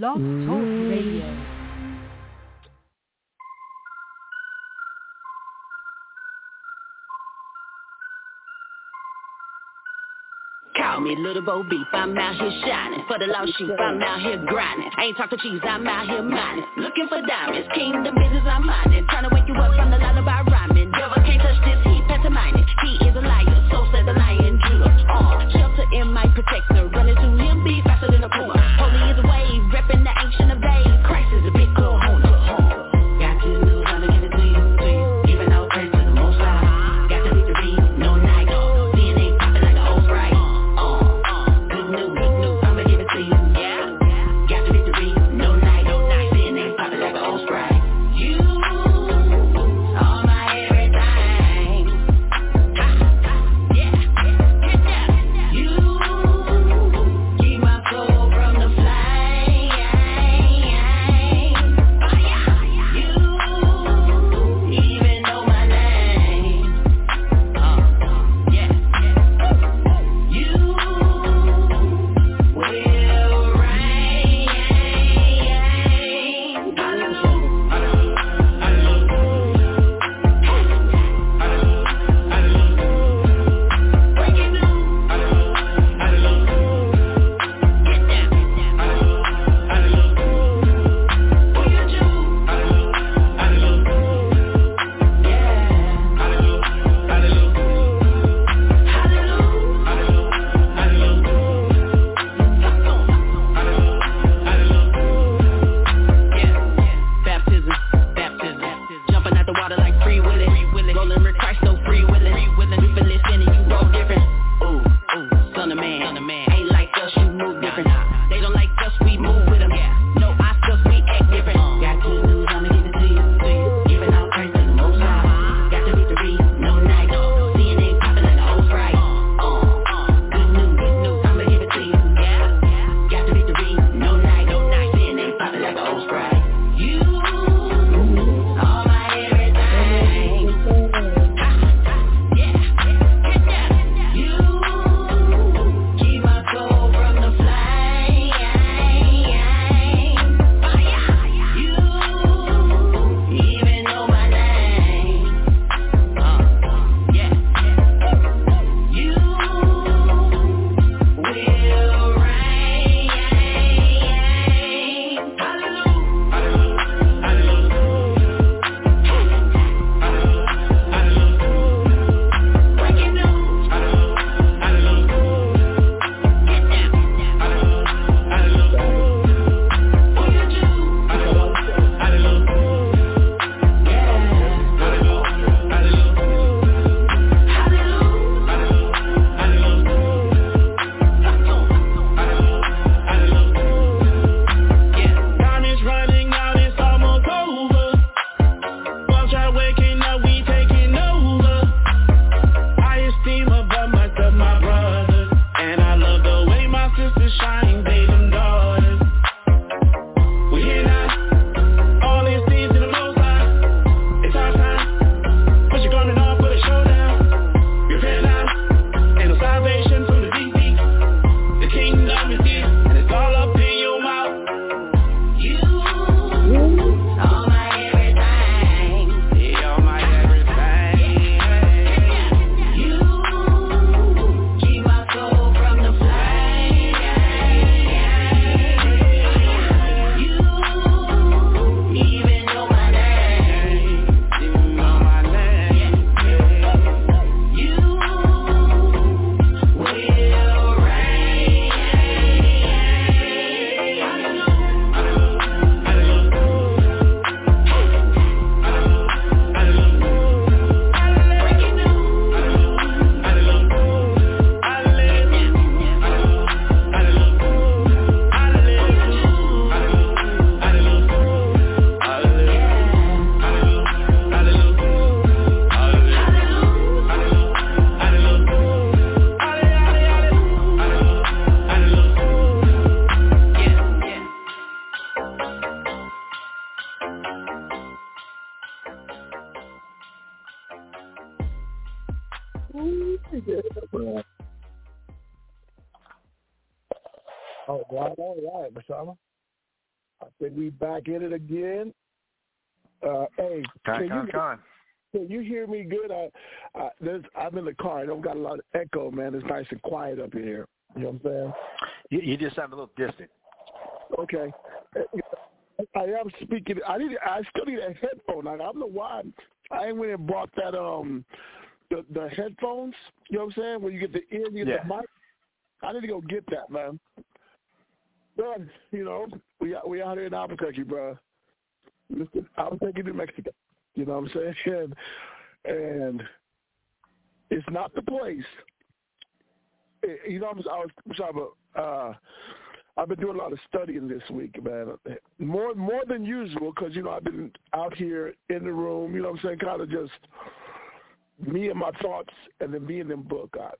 Blog Talk Radio. Call me little Bo Beep, I'm out here shining. For the lost sheep, I'm out here grinding. Ain't talking cheese, I'm out here mining. Looking for diamonds, kingdom business, I'm mining Trying to wake you up from the lullaby rhyming. Devil can't touch this, he past He is a liar. Think we back in it again. Uh, hey, con, can, con, you, con. can you hear me good? I, I, there's, I'm in the car. I don't got a lot of echo, man. It's nice and quiet up in here. You know what I'm saying? You, you just sound a little distant. Okay. I am speaking. I need. I still need a headphone. I, I don't know why. I ain't went and brought that um the the headphones. You know what I'm saying? Where you get the ear, you get Yeah. the mic. I need to go get that, man. But you know, we out- we out here in Albuquerque, bro. Listen, Albuquerque, New Mexico. You know what I'm saying? And, and it's not the place. It- you know, I was, I was trying to, uh, I've been doing a lot of studying this week, man. More more than usual because you know I've been out here in the room. You know what I'm saying? Kind of just me and my thoughts, and then me and them book out.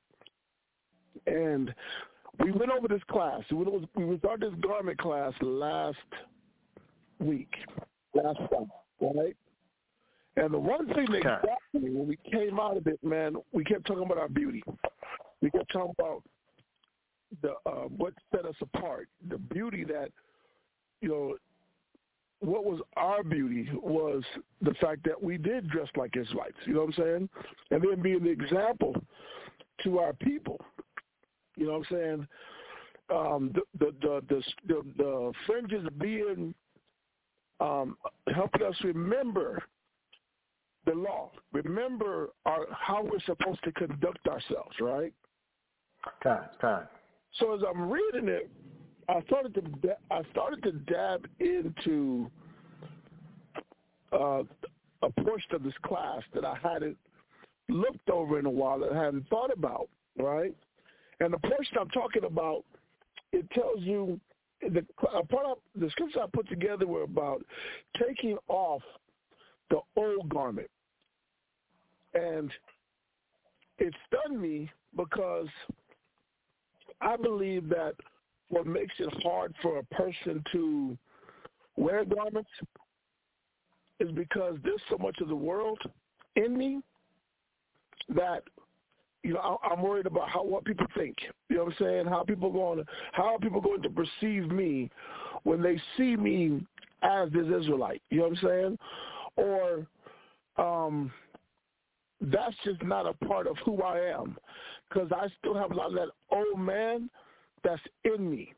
And we went over this class. We went over, we started this garment class last week, last summer, right? And the one thing that Okay. got me when we came out of it, man, we kept talking about our beauty. We kept talking about the uh, what set us apart, the beauty that you know. What was our beauty was the fact that we did dress like Israelites. You know what I'm saying? And then being the example to our people. You know what I'm saying? Um, the, the, the the the the fringes being um, helping us remember the law, remember our how we're supposed to conduct ourselves, right? Con, con. So as I'm reading it, I started to I started to dab into uh, a portion of this class that I hadn't looked over in a while that I hadn't thought about, right? And the portion I'm talking about, it tells you the part of the scriptures I put together were about taking off the old garment, and it stunned me because I believe that what makes it hard for a person to wear garments is because there's so much of the world in me that you know I, I'm worried about how what people think. You know what I'm saying? How people going to how are people going to perceive me when they see me as this Israelite? You know what I'm saying? Or um that's just not a part of who I am because I still have a lot of that old man that's in me.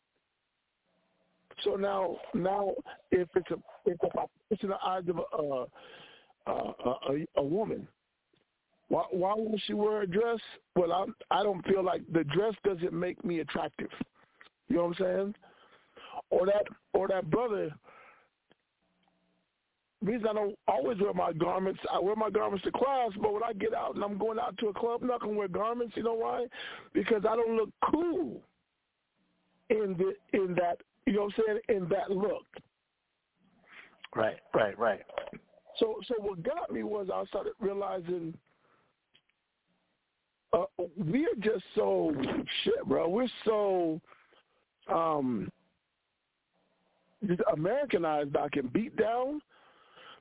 So now, now if it's a if it's in the eyes of a a, a, a woman, why why won't she wear a dress? Well, I I don't feel like the dress doesn't make me attractive. You know what I'm saying? Or that or that brother reason I don't always wear my garments, I wear my garments to class, but when I get out and I'm going out to a club, I'm not gonna wear garments. You know why? Because I don't look cool in the in that you know what I'm saying in that look. Right, right, right. So so what got me was I started realizing uh, we're just so shit, bro. We're so um Americanized, I can beat down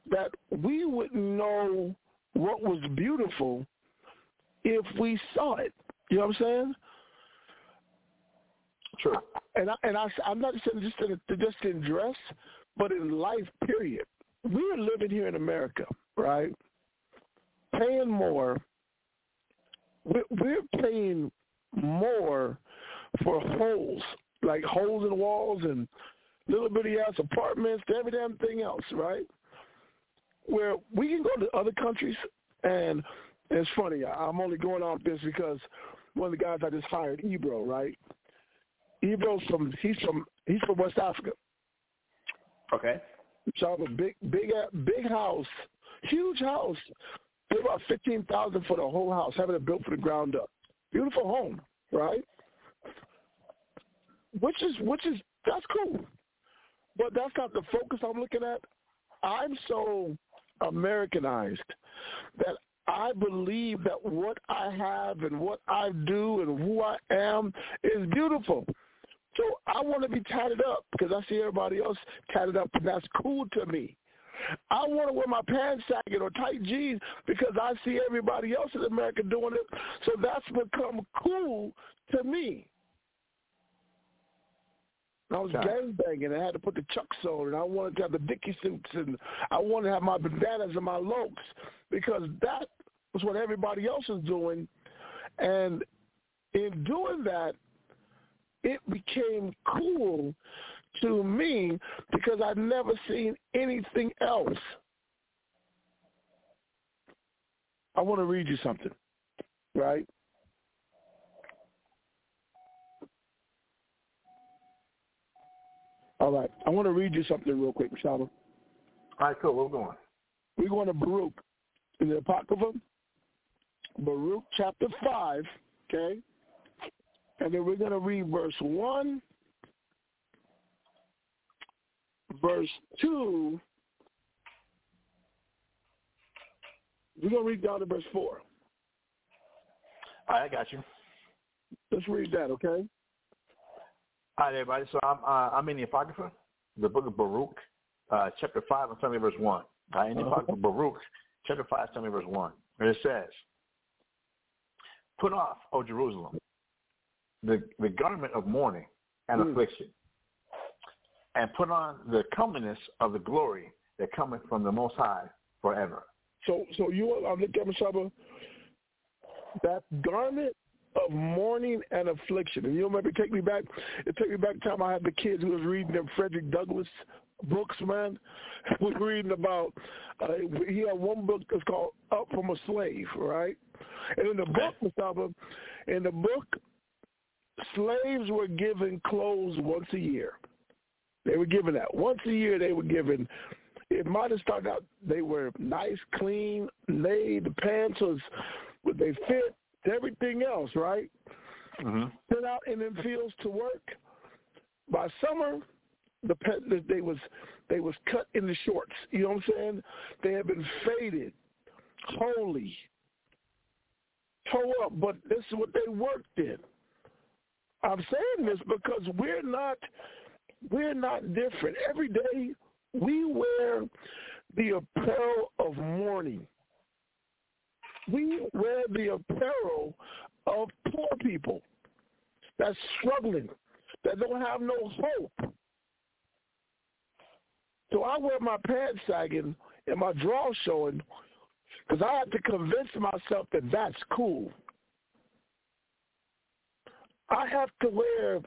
that we wouldn't know what was beautiful if we saw it. You know what I'm saying? True. And I, and I, I'm not saying just in just in dress, but in life. Period. We're living here in America, right? Paying more. We're, we're paying more for holes, like holes in walls and little bitty ass apartments, every damn thing else, right? Where we can go to other countries, and it's funny. I'm only going on this because one of the guys I just hired, Ebro, right? Ebro's from he's from he's from West Africa. Okay. So I have a big big big house, huge house. Pay about fifteen thousand for the whole house, having it built from the ground up. Beautiful home, right? Which is which is that's cool, but that's not the focus I'm looking at. I'm so Americanized that I believe that what I have and what I do and who I am is beautiful. So I want to be tatted up because I see everybody else tatted up, and that's cool to me. I want to wear my pants sagging or tight jeans because I see everybody else in America doing it. So that's become cool to me. I was gang banging. And I had to put the chucks on, and I wanted to have the Dickie suits, and I wanted to have my bandanas and my lokes because that was what everybody else was doing. And in doing that, it became cool to me because I've never seen anything else. I want to read you something, right? All right. I want to read you something real quick, Shaba. All right, cool. We're going? We're going to Baruch in the Apocrypha, Baruch chapter 5, okay? And then we're going to read verse 1, verse 2. We're going to read down to verse 4. All right, I got you. Let's read that, okay? All right, everybody. So I'm uh, I'm in the Apocrypha, the book of Baruch, uh, chapter five, and tell me verse one. Right, in the uh-huh. Apocrypha, Baruch, chapter five, tell me verse one. And it says, "Put off, O Jerusalem, the the garment of mourning and mm. affliction, and put on the comeliness of the glory that cometh from the Most High forever." So, so you, I'm looking at that garment of mourning and affliction. And you remember, take me back. It took me back the time I had the kids who was reading them Frederick Douglass books, man. was reading about. Uh, he had one book that's called "Up from a Slave," right? And in the book, Mustafa, in the book, slaves were given clothes once a year. They were given that once a year. They were given. It might have started out. They were nice, clean, laid. The pants was, they fit everything else, right? Mm-hmm. Sent out in them fields to work. By summer, the pet, they was they was cut in the shorts. You know what I'm saying? They had been faded, holy, toe up, but this is what they worked in. I'm saying this because we're not we're not different. Every day we wear the apparel of mourning we wear the apparel of poor people that's struggling, that don't have no hope. So I wear my pants sagging and my drawers showing because I have to convince myself that that's cool. I have to wear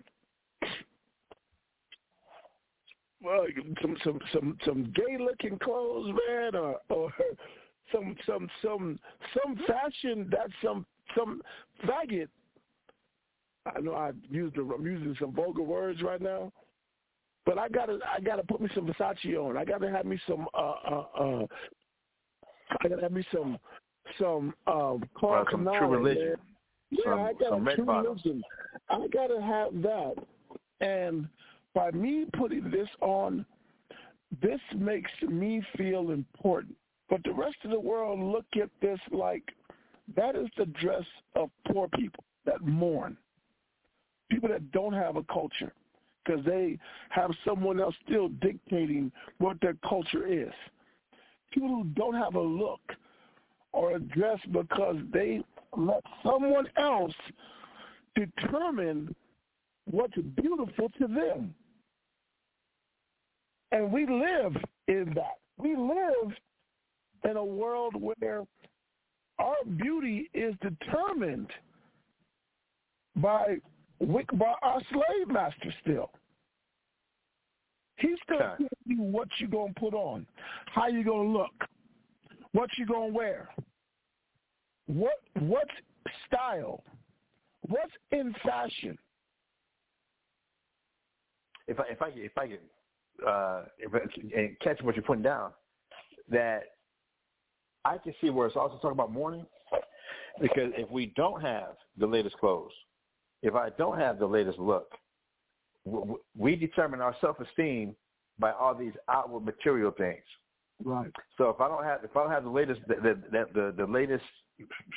well some some some some gay looking clothes, man, or or some some some some fashion that some some faggot. I know I used I'm using some vulgar words right now, but I gotta I gotta put me some Versace on. I gotta have me some uh uh uh. I gotta have me some some um Carl well, some true religion. Man. Yeah, some, I got some true religion. I gotta have that, and by me putting this on, this makes me feel important. But the rest of the world look at this like that is the dress of poor people that mourn, people that don't have a culture because they have someone else still dictating what their culture is. People who don't have a look or a dress because they let someone else determine what's beautiful to them. And we live in that. We live in a world where our beauty is determined by by our slave master still. He's going still telling you what you're gonna put on, how you're gonna look, what you're gonna wear, what what style, what's in fashion. If I if I if I can uh, and catch what you're putting down, that I can see where it's also talking about mourning because if we don't have the latest clothes, if I don't have the latest look, we determine our self-esteem by all these outward material things. Right. So if I don't have if I don't have the latest the the the, the latest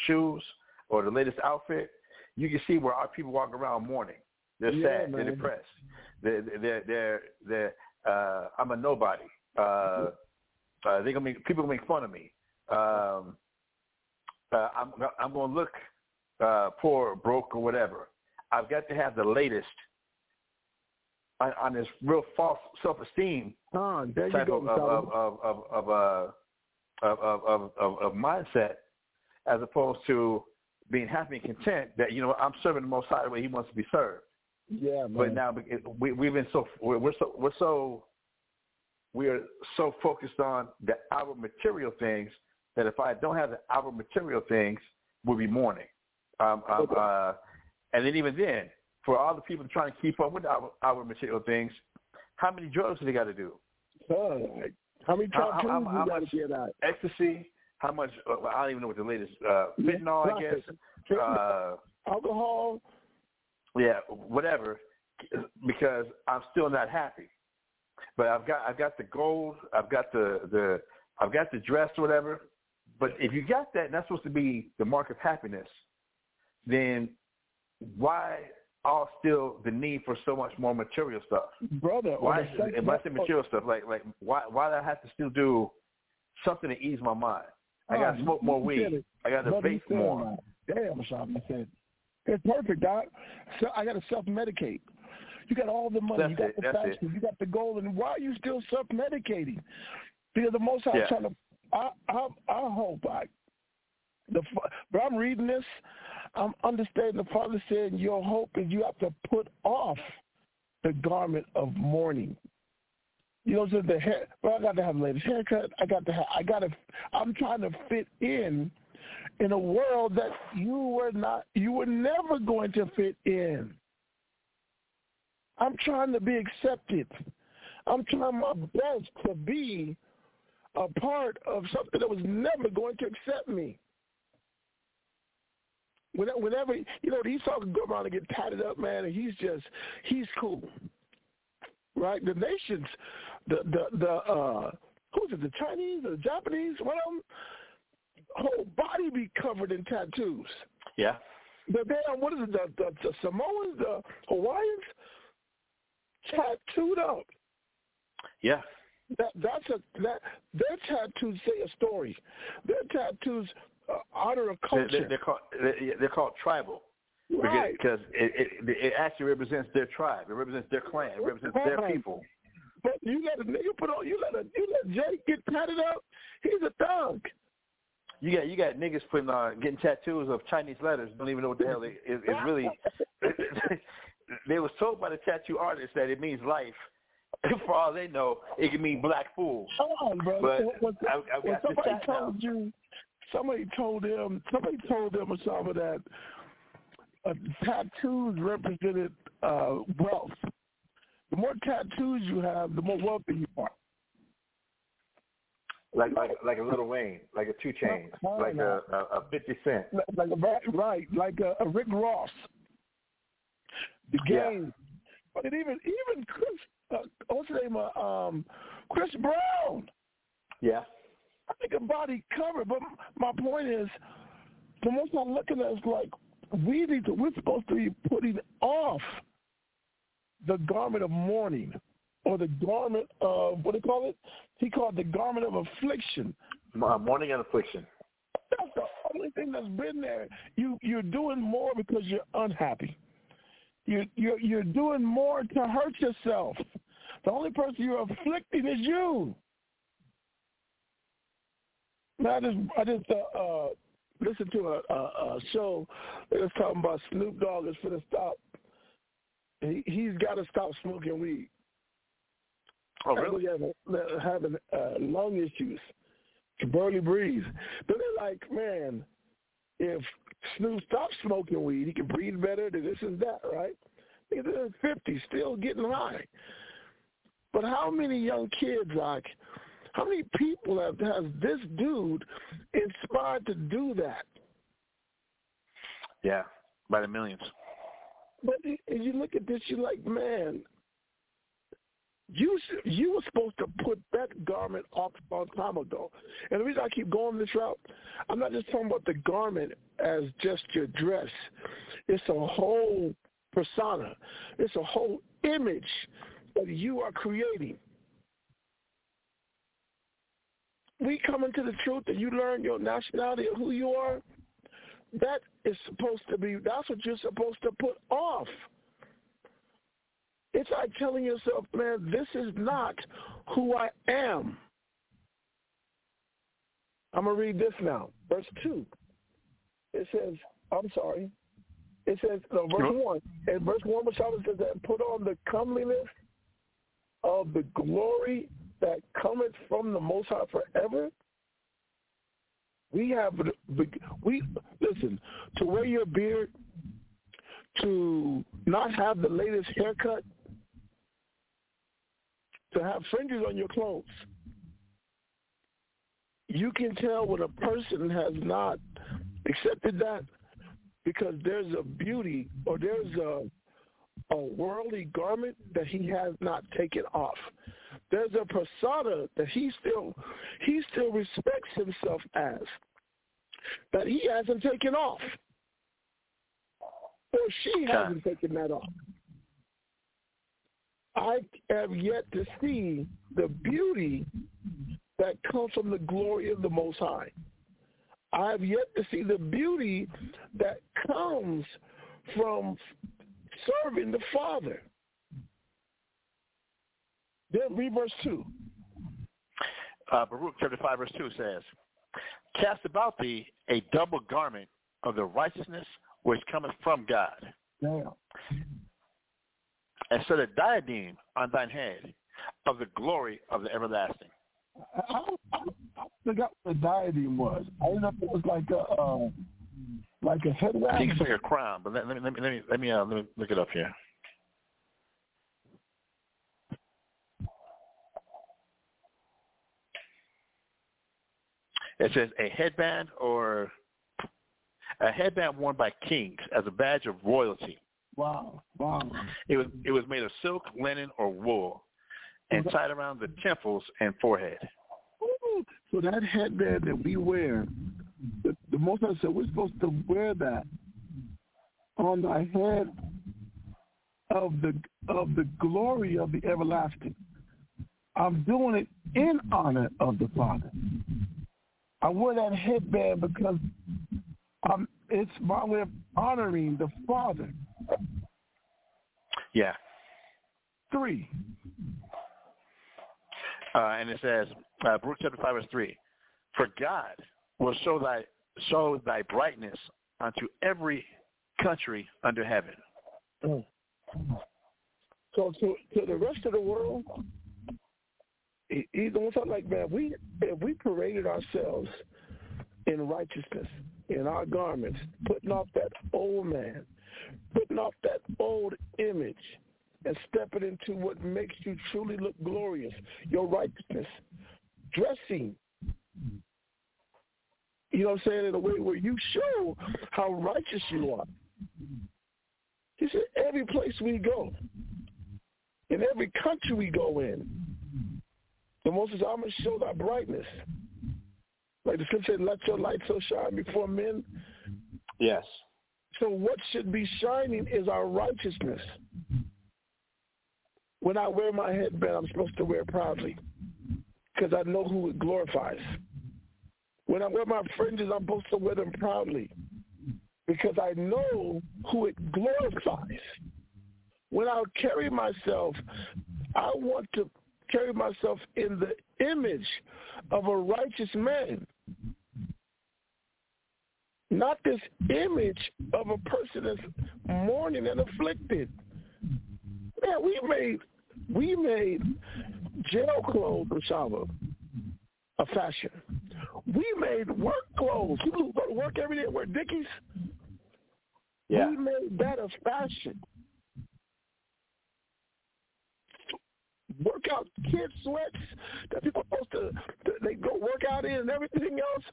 shoes or the latest outfit, you can see where our people walk around mourning. They're yeah, sad. Man. They're depressed. They're they're they're, they're uh, I'm a nobody. Uh, uh, they gonna make people gonna make fun of me um, uh, I'm I'm going to look uh, poor, broke, or whatever. I've got to have the latest on, on this real false self-esteem you type go. of of of of of, uh, of, of, of, of, of mindset, as opposed to being happy and content that you know I'm serving the Most High the way He wants to be served. Yeah, man. But now we we've been so we're, we're so we're so we are so focused on the our material things that if I don't have the our material things, we'll be mourning. Um, um, uh, and then even then, for all the people trying to keep up with our, our material things, how many drugs do they got to do? Like, how many How- how- you how got to much- get out? Ecstasy? How much? Uh, I don't even know what the latest uh, fentanyl. I guess. Uh, Alcohol. Yeah, whatever, because I'm still not happy. But I've got I've got the gold, I've got the the I've got the dress or whatever. But if you got that, and that's supposed to be the mark of happiness, then why all still the need for so much more material stuff? brother. Why? sex And I say material stuff, like like why why do I have to still do something to ease my mind? I got Oh, to smoke more weed. I got to vape more. Damn, Sean, you said it's perfect, Doc. So I got to self-medicate. You got all the money. That's you got it, the fashion. You got the gold. And why are you still self-medicating? Because the most I'm Yeah. trying to, I, I, I hope I, the, but I'm reading this. I'm understanding the Father said your hope is you have to put off the garment of mourning. You know, so the hair. Well, I got to have the latest haircut. I got to. Have, I got to. I'm trying to fit in, in a world that you were not. You were never going to fit in. I'm trying to be accepted. I'm trying my best to be a part of something that was never going to accept me. Whenever, you know, he's talking go around and get tatted up, man, and he's just he's cool, right? The nations, the the the uh, who's it? The Chinese, or the Japanese, one of them, whole body be covered in tattoos. Yeah. The damn what is it? The, the, the Samoans, the Hawaiians, tattooed up. Yeah. That that's a that their tattoos say a story. Their tattoos uh, honor a culture. they're, they're called they're, they're called tribal. right. because it, it it actually represents their tribe. It represents their clan. It represents their people. But you let a nigga put on you let a you let Jay get tatted up. He's a thug. You got you got niggas putting on getting tattoos of Chinese letters. Don't even know what the hell it is. It's really. they was told by the tattoo artist that it means life. For all they know, it can mean black fool. Come on, bro. But when, I, I got somebody chat now. told you, somebody told them, somebody told them or something that uh, tattoos represented uh, wealth. The more tattoos you have, the more wealthy you are. Like like like a Lil Wayne, like a 2 Chainz, Come like a, a a Fifty Cent. Like a, right, like a, a Rick Ross. The Yeah. game. But it even even Chris, uh, what's his name? Uh, um, Chris Brown. Yeah. I think a body cover. But my point is, the most I'm looking at is like we need to. We're supposed to be putting off the garment of mourning, or the garment of what do you call it? He called it the garment of affliction. Uh, Mourning and affliction. That's the only thing that's been there. You you're doing more because you're unhappy. You you're you're doing more to hurt yourself. The only person you're afflicting is you. Now I just I just uh, uh listened to a, a, a show. They was talking about Snoop Dogg is for to stop. He he's got to stop smoking weed. Oh really? Having, having uh, lung issues, can barely breathe. But they're like, man, if Snoop stops smoking weed, he can breathe better. Than this and that, right? He's in his fifties, still getting high. But how many young kids, like, how many people have has this dude inspired to do that? Yeah. By the millions. But as you look at this, you're like, man, you you were supposed to put that garment off a long time ago. And the reason I keep going this route, I'm not just talking about the garment as just your dress. It's a whole persona. It's a whole image that you are creating. We come into the truth and you learn your nationality of who you are. That is supposed to be, that's what you're supposed to put off. It's like telling yourself, man, this is not who I am. I'm going to read this now. Verse 2. It says, I'm sorry. It says, no, verse 1. In verse 1, Messiah says that put on the comeliness of the glory that cometh from the Most High forever. We have, we, listen, to wear your beard, to not have the latest haircut, to have fringes on your clothes. You can tell when a person has not accepted that because there's a beauty or there's a a worldly garment that he has not taken off. There's a persona that he still he still respects himself as that he hasn't taken off. Or she hasn't taken that off. I have yet to see the beauty that comes from the glory of the Most High. I have yet to see the beauty that comes from serving the Father. Then read verse 2. Uh, Baruch chapter 5 verse 2 says, Cast about thee a double garment of the righteousness which cometh from God. Yeah. And set a diadem on thine head of the glory of the everlasting. I, I, I forgot what the diadem was. I didn't know if it was like a uh, like a head wrap. I think it's like a crown, but let, let me let me let me let me, uh, let me look it up here. It says a headband or a headband worn by kings as a badge of royalty. Wow, wow. It was it was made of silk, linen, or wool, and tied around the temples and forehead. So that headband that we wear, the, the most I said we're supposed to wear that on the head of the of the glory of the everlasting. I'm doing it in honor of the Father. I wear that headband because I'm, it's my way of honoring the Father. Yeah. Three. Uh, and it says, uh, Baruch chapter 5 verse 3, For God will show thy, show thy brightness unto every country under heaven. Mm. So to, to the rest of the world, even with like man, we if we paraded ourselves in righteousness in our garments, putting off that old man, putting off that old image, and stepping into what makes you truly look glorious, your righteousness, dressing. You know what I'm saying? In a way where you show how righteous you are. He said, every place we go, in every country we go in, the most is I'm going to show thy brightness. Like the scripture said, let your light so shine before men. Yes. So what should be shining is our righteousness. When I wear my headband, I'm supposed to wear proudly because I know who it glorifies. When I wear my fringes, I'm supposed to wear them proudly because I know who it glorifies. When I carry myself, I want to carry myself in the image of a righteous man. Not this image of a person that's mourning and afflicted. Man, we made we made jail clothes, Rashava, a fashion. We made work clothes. People who go to work every day wear Dickies. Yeah. We made that a fashion. Workout kid sweats that people are supposed to they go work out in and everything else.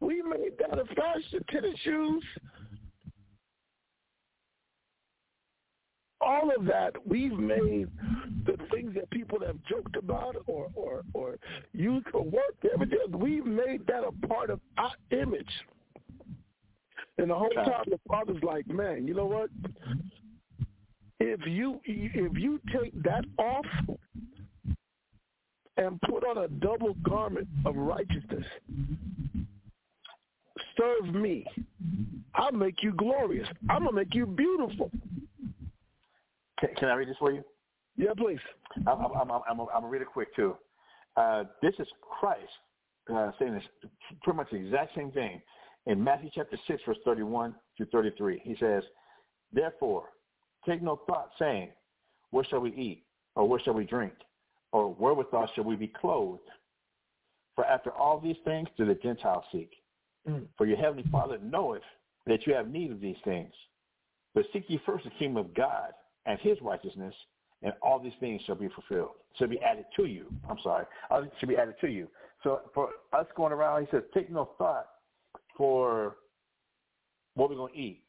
We made that a fashion. Tennis shoes. All of that we've made the things that people have joked about or or or used for work. Everything we've made that a part of our image. And the whole time the father's like, man, you know what? If you if you take that off and put on a double garment of righteousness. Serve me. I'll make you glorious. I'm going to make you beautiful. Can, can I read this for you? Yeah, please. I'm, I'm, I'm, I'm, I'm gonna read it quick too. Uh, this is Christ uh, saying this pretty much the exact same thing in Matthew chapter six, verse thirty-one to thirty-three. He says, "Therefore, take no thought, saying, What shall we eat, or what shall we drink, or wherewithal shall we be clothed? For after all these things do the Gentiles seek. Mm. For your heavenly Father knoweth that you have need of these things. But seek ye first the kingdom of God and his righteousness, and all these things shall be fulfilled. Shall be added to you. I'm sorry. Shall be added to you. So for us going around, he says, take no thought for what we're going to eat.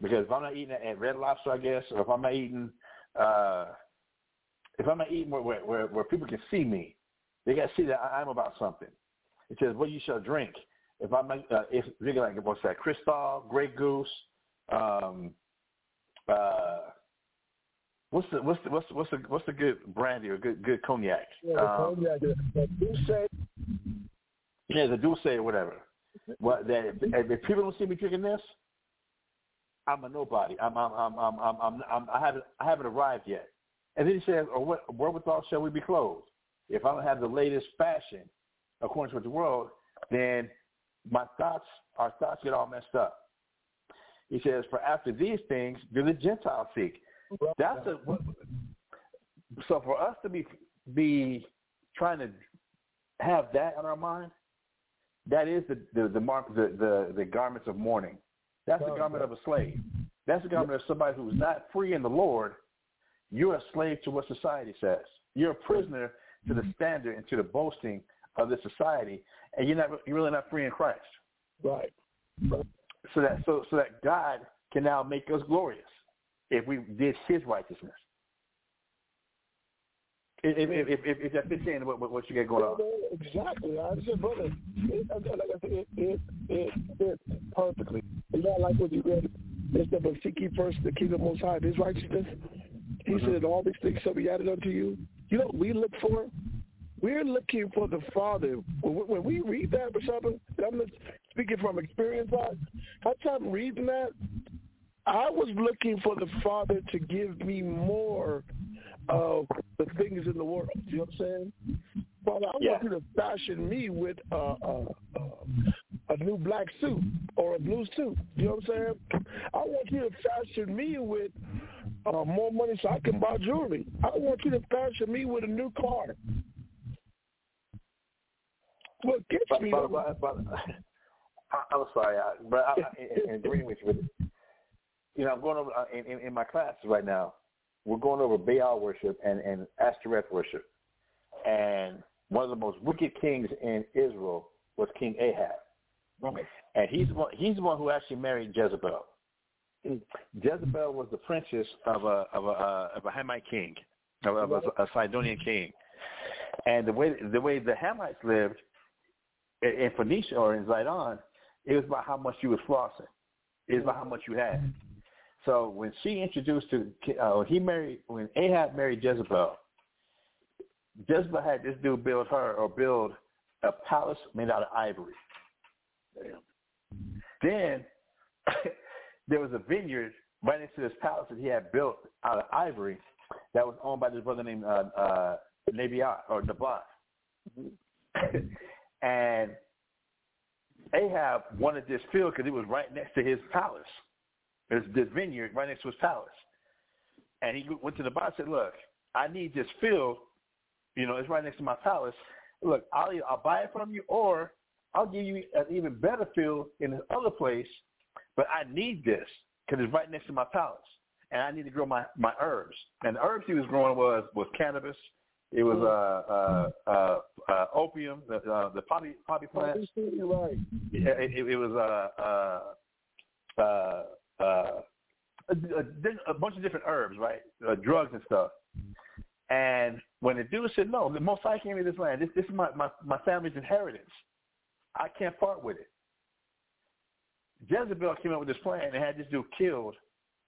Because if I'm not eating at Red Lobster, I guess, or if I'm not eating, uh, if I'm not eating where, where, where people can see me, they got to see that I'm about something. It says, what you shall drink. If I'm uh, if drinking like what's that, Cristal, Grey Goose, um, uh, what's the what's the what's the what's the what's the good brandy or good good cognac? Yeah, um, cognac, the D'ussé. Yeah, the D'ussé or whatever. What that if, if people don't see me drinking this, I'm a nobody. I'm I'm I'm I'm I'm, I'm, I'm I haven't I haven't arrived yet. And then he says, or what wherewithal shall we be clothed? If I don't have the latest fashion according to the world, then my thoughts, our thoughts get all messed up. He says, for after these things do the Gentiles seek. That's a, so for us to be be trying to have that on our mind, that is the the the, mark, the, the, the garments of mourning. That's the garment of a slave. That's the garment of somebody who's not free in the Lord. You're a slave to what society says. You're a prisoner to the mm-hmm. standard and to the boasting of this society, and you're not you're really not free in Christ. Right. So that so so that God can now make us glorious if we did His righteousness. If if if, if that fits in what what you got going on. Exactly. I said, brother, it, like I said, it it it fits perfectly. It's not like what you read. It's the but seek ye first the kingdom most high, His righteousness. He mm-hmm. said, all these things shall be added unto you. You know what we look for? We're looking for the Father. When we read that something, I'm speaking from experience. I time reading that, I was looking for the Father to give me more of the things in the world. You know what I'm saying? Father, I yeah. want you to fashion me with a, a, a, a new black suit or a blue suit. You know what I'm saying? I want you to fashion me with uh, more money so I can buy jewelry. I want you to fashion me with a new car. What gets but, me? But, but, but, I, am sorry, I, but I, in, in agreeing with you, you know, I'm going over uh, in, in, in my classes right now. We're going over Baal worship and and Ashtoreth worship, and one of the most wicked kings in Israel was King Ahab, and he's one, he's the one who actually married Jezebel. Jezebel was the princess of a of a uh, of a Hamite king, of, of a, a Sidonian king, and the way the way the Hamites lived in Phoenicia or in Zidon, it was about how much you was flossing. It was about how much you had. So when she introduced to, uh, he married, when Ahab married Jezebel, Jezebel had this dude build her or build a palace made out of ivory. Then there was a vineyard right next to this palace that he had built out of ivory that was owned by this brother named uh, uh, Nabiat or Naboth. And Ahab wanted this field because it was right next to his palace. There's this vineyard right next to his palace. And he went to Naboth and said, look, I need this field. You know, it's right next to my palace. Look, I'll, I'll buy it from you or I'll give you an even better field in this other place, but I need this because it's right next to my palace. And I need to grow my, my herbs. And the herbs he was growing was, was cannabis, it was uh, uh, uh, uh, opium, the, uh, the poppy poppy plant. Right. Yeah, it, it, it was uh, uh, uh, uh, a, a, a bunch of different herbs, right? Uh, drugs and stuff. And when the dude said, "No, the Most High gave me this land. This, this is my, my my family's inheritance. I can't part with it." Jezebel came up with this plan and had this dude killed,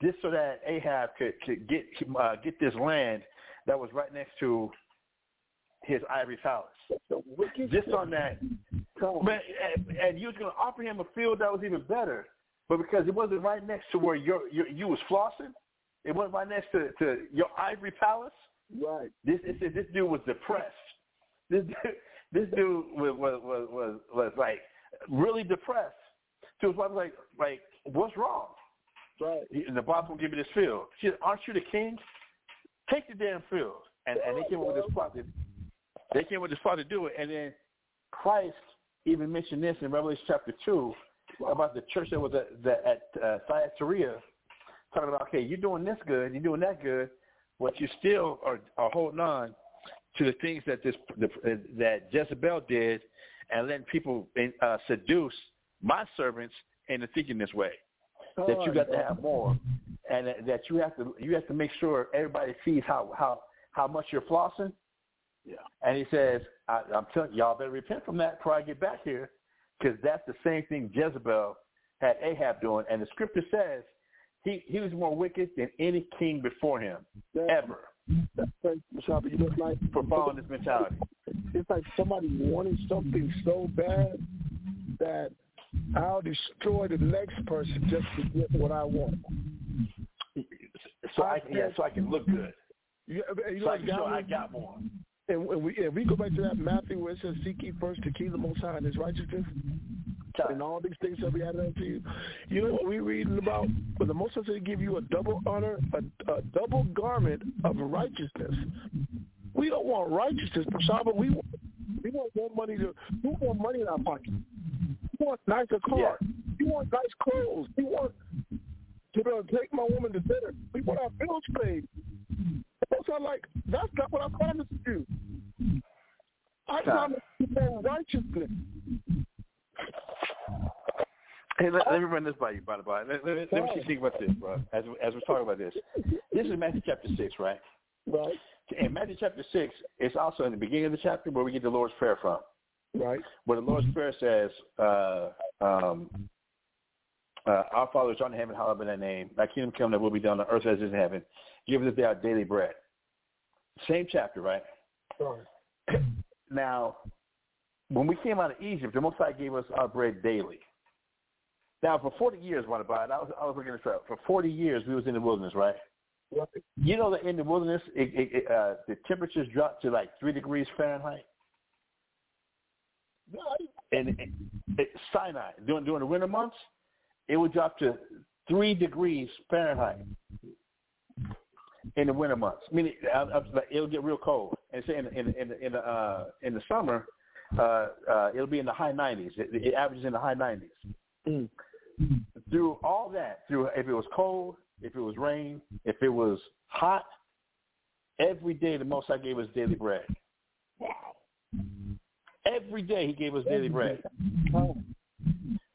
just so that Ahab could could get uh, get this land that was right next to his ivory palace. Just on that. Man, and, and you was going to offer him a field that was even better, but because it wasn't right next to where your, your you was flossing, it wasn't right next to, to your ivory palace. Right. This it said this dude was depressed. This dude, this dude was was was was, was like really depressed. So his wife was like like what's wrong? Right. And Naboth will give me this field. She said, aren't you the king? Take the damn field. And and they came up with this plot. To, they came up with this plot to do it. And then Christ even mentioned this in Revelation chapter two about the church that was at, the, at uh, Thyatira, talking about okay, you're doing this good, you're doing that good, but you still are, are holding on to the things that this the, that Jezebel did, and letting people uh, seduce my servants into thinking this way that you got to have more, and that you have to you have to make sure everybody sees how how how much you're flossing. Yeah. And he says, I, I'm telling y'all better repent from that before I get back here, because that's the same thing Jezebel had Ahab doing, and the scripture says he he was more wicked than any king before him Yeah. ever That's right. You know, like for following this mentality. it's like somebody wanting something so bad that I'll destroy the next person just to get what I want. So I yeah, so I can look good. You, you So I like can show I got more. And, we and we go back to that Matthew where it says, "Seek ye first the kingdom of God and His righteousness, and all these things shall be added unto you." You know what we reading about? But the Most High said, "Give you a double honor, a, a double garment of righteousness." We don't want righteousness, Prashaba. We want, we want more money to. We want money in our pocket. We want nicer cars. We want nice clothes. We want to uh, take my woman to dinner. We want our bills paid. That's not like that's not what I promised you. I promised you more righteousness. Hey, let, let me run this by you, by the by. Let, let, let, let me see think about this, bro. As as we're talking about this, this is Matthew chapter six, right? Right, In Matthew chapter six, it's also in the beginning of the chapter where we get the Lord's prayer from. right, Where the Lord's prayer says, uh, um, uh, "Our Father which art in heaven, hallowed be thy name. Thy kingdom come, thy will be done on earth as it is in heaven. Give us this day our daily bread." Same chapter, right? Now, when we came out of Egypt, the Most High gave us our bread daily. Now, for 40 years, what about it? I was, I was looking at this up. For 40 years, we was in the wilderness, right? You know that in the wilderness, it, it, it, uh, the temperatures dropped to like 3 degrees Fahrenheit. And it, it, Sinai, during, during the winter months, it would drop to 3 degrees Fahrenheit in the winter months. Meaning, uh, like, it'll get real cold. And say in, in, in, in, the, uh, in the summer, uh, uh, it'll be in the high 90s. It, it averages in the high 90s. Mm. Through all that, through if it was cold, if it was rain, if it was hot, every day the Most High gave us daily bread. Wow. Every day he gave us daily bread.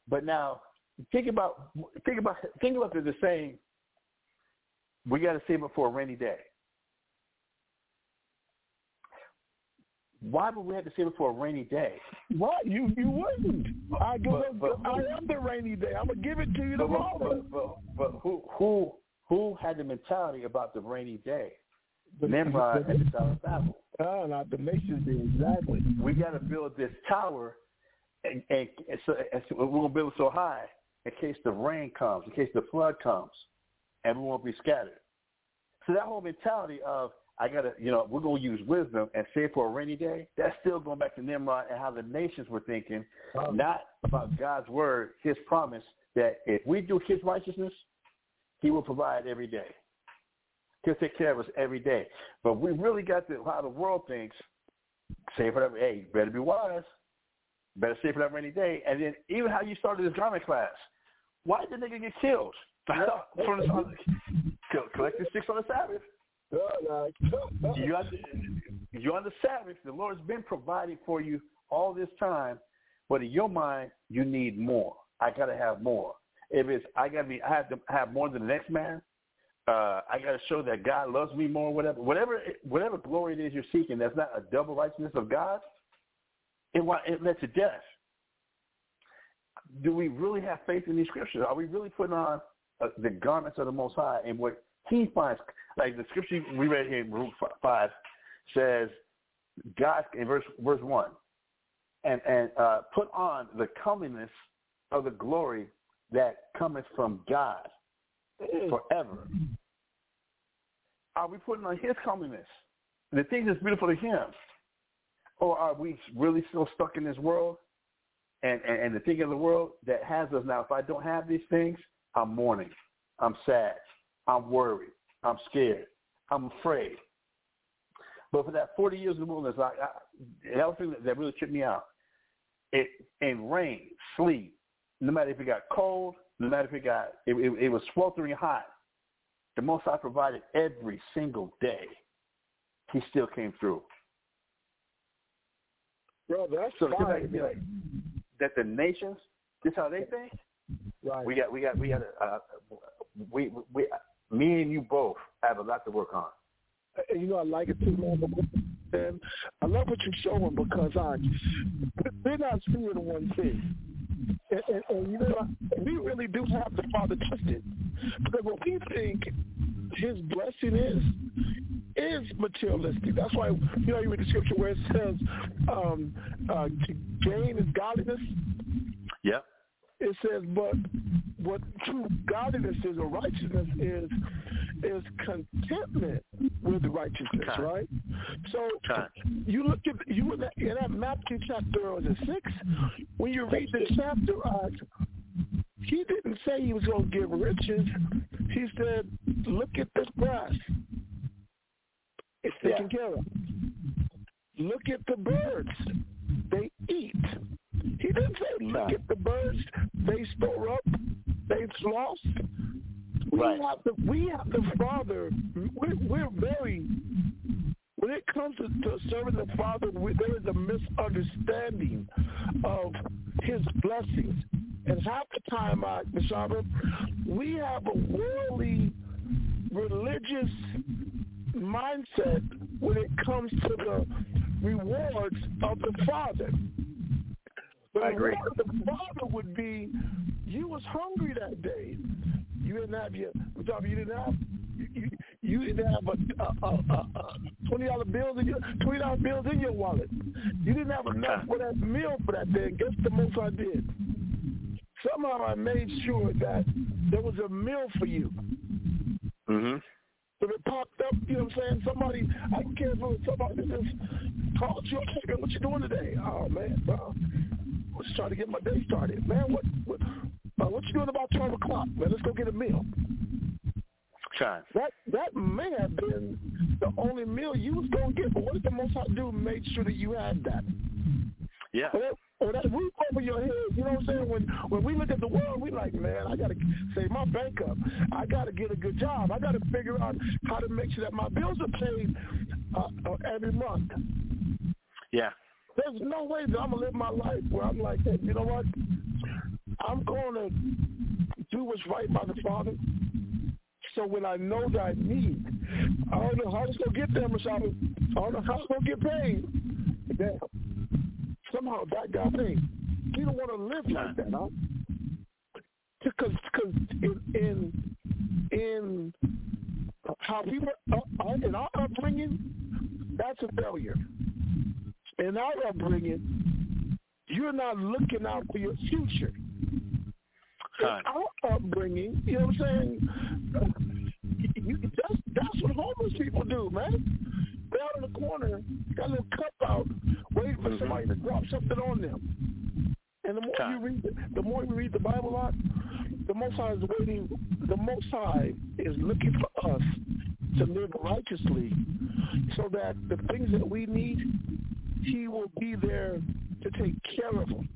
But now think about think about think about the, the saying we got to save it for a rainy day. Why would we have to save it for a rainy day? What? You you wouldn't. I give But- but- I am the rainy day. I'm gonna give it to you But, tomorrow. but, but, who who who had the mentality about the rainy day? Nimrod at the Tower of Babel. Ah, not the nations exactly. We got to build this tower, and, and, and so and so we're gonna build it so high in case the rain comes, in case the flood comes, and we won't be scattered. So that whole mentality of I gotta, you know, we're gonna use wisdom and save for a rainy day. That's still going back to Nimrod and how the nations were thinking, not about God's word, His promise that if we do His righteousness, He will provide every day. He'll take care of us every day. But we really got to how the world thinks. Save for that. Hey, better be wise. Better save for that rainy day. And then even how you started this garment class. Why did the nigga get killed? From the, on, collecting sticks on the Sabbath. You on, the, you on the Sabbath. The Lord's been providing for you all this time, but in your mind, you need more. I gotta have more. If it's I gotta be, I have to have more than the next man. Uh, I gotta show that God loves me more. Whatever, whatever, whatever glory it is you're seeking, that's not a double righteousness of God. It it led to death. Do we really have faith in these scriptures? Are we really putting on uh, the garments of the Most High and what He finds? Like the scripture we read here in Baruch five says, God in verse verse one, and and uh, put on the comeliness of the glory that cometh from God forever. Are we putting on His comeliness? the thing that's beautiful to him, or are we really still stuck in this world? And, and, and the thing of the world that has us now, if I don't have these things, I'm mourning. I'm sad. I'm worried. I'm scared. I'm afraid. But for that 40 years in the wilderness, I, I, that was the thing that really tripped me out. It in rain, sleet, no matter if it got cold, no matter if it got it, it, it was sweltering hot. The Most I provided every single day. He still came through. Bro, that's So fine. like that the nations, this how they think. Right. We got we got we got uh, we we me and you both have a lot to work on. and you know I like it too, man. And I love what you're showing because I they're not seeing one thing. And, and, and you know, we really do have the Father twisted because what we think His blessing is is materialistic. That's why you know you read the scripture where it says um, uh, to gain is godliness. Yep. It says, but what true godliness is or righteousness is is contentment with righteousness, Okay. right? So Okay. you look at you in that, in that Matthew chapter was it six? When you read the chapter, uh, he didn't say he was going to give riches. He said, "Look at this grass; it's taken care of. Look at the birds; they eat." He didn't say, "Look at the birds; they store up, they floss." We Right. have the we have the Father. We're, we're very when it comes to, to serving the Father, we, there is a misunderstanding of His blessings. And half the time, uh, Mashaba, we have a worldly, religious mindset when it comes to the rewards of the Father. The I agree. the Father would be, you was hungry that day. You didn't have your, Mashaba, you didn't have you, you, didn't have a, a, a, a twenty dollar bills in your twenty dollar bills in your wallet. You didn't have enough for that meal for that day. And guess the most I did? Somehow I made sure that there was a meal for you. Mhm. So it popped up, you know what I'm saying? Somebody, I don't care if it was somebody that just called you up, hey, what you doing today? Oh, man, bro. Just trying to get my day started. Man, what what, uh, what you doing about 12 o'clock? Man, let's go get a meal. Okay. That that may have been the only meal you was going to get, but what did the Most High do? Made sure that you had that. Yeah. Or that, or that roof over your head. You know what I'm saying? When when we look at the world, we like, man, I got to save my bank up. I got to get a good job. I got to figure out how to make sure that my bills are paid uh, uh, every month. Yeah. There's no way that I'm gonna live my life where I'm like, hey, you know what? I'm to do what's right by the Father. So when I know that I need, I don't know how it's gonna get there, Mashaba. I don't know how it's gonna get paid. Damn. Somehow that got paid. You don't want to live like that, huh? Because cause in in in how people were uh, in our upbringing, that's a failure. In our upbringing, you're not looking out for your future. In Huh. our upbringing, you know what I'm saying? You, that's, that's what homeless people do, man. They're out in the corner, got a little cup out, waiting for somebody mm-hmm. to drop something on them. And the more Okay. you read, the, the more you read the Bible out, the Most High is waiting. The Most High is looking for us to live righteously, so that the things that we need, He will be there to take care of them,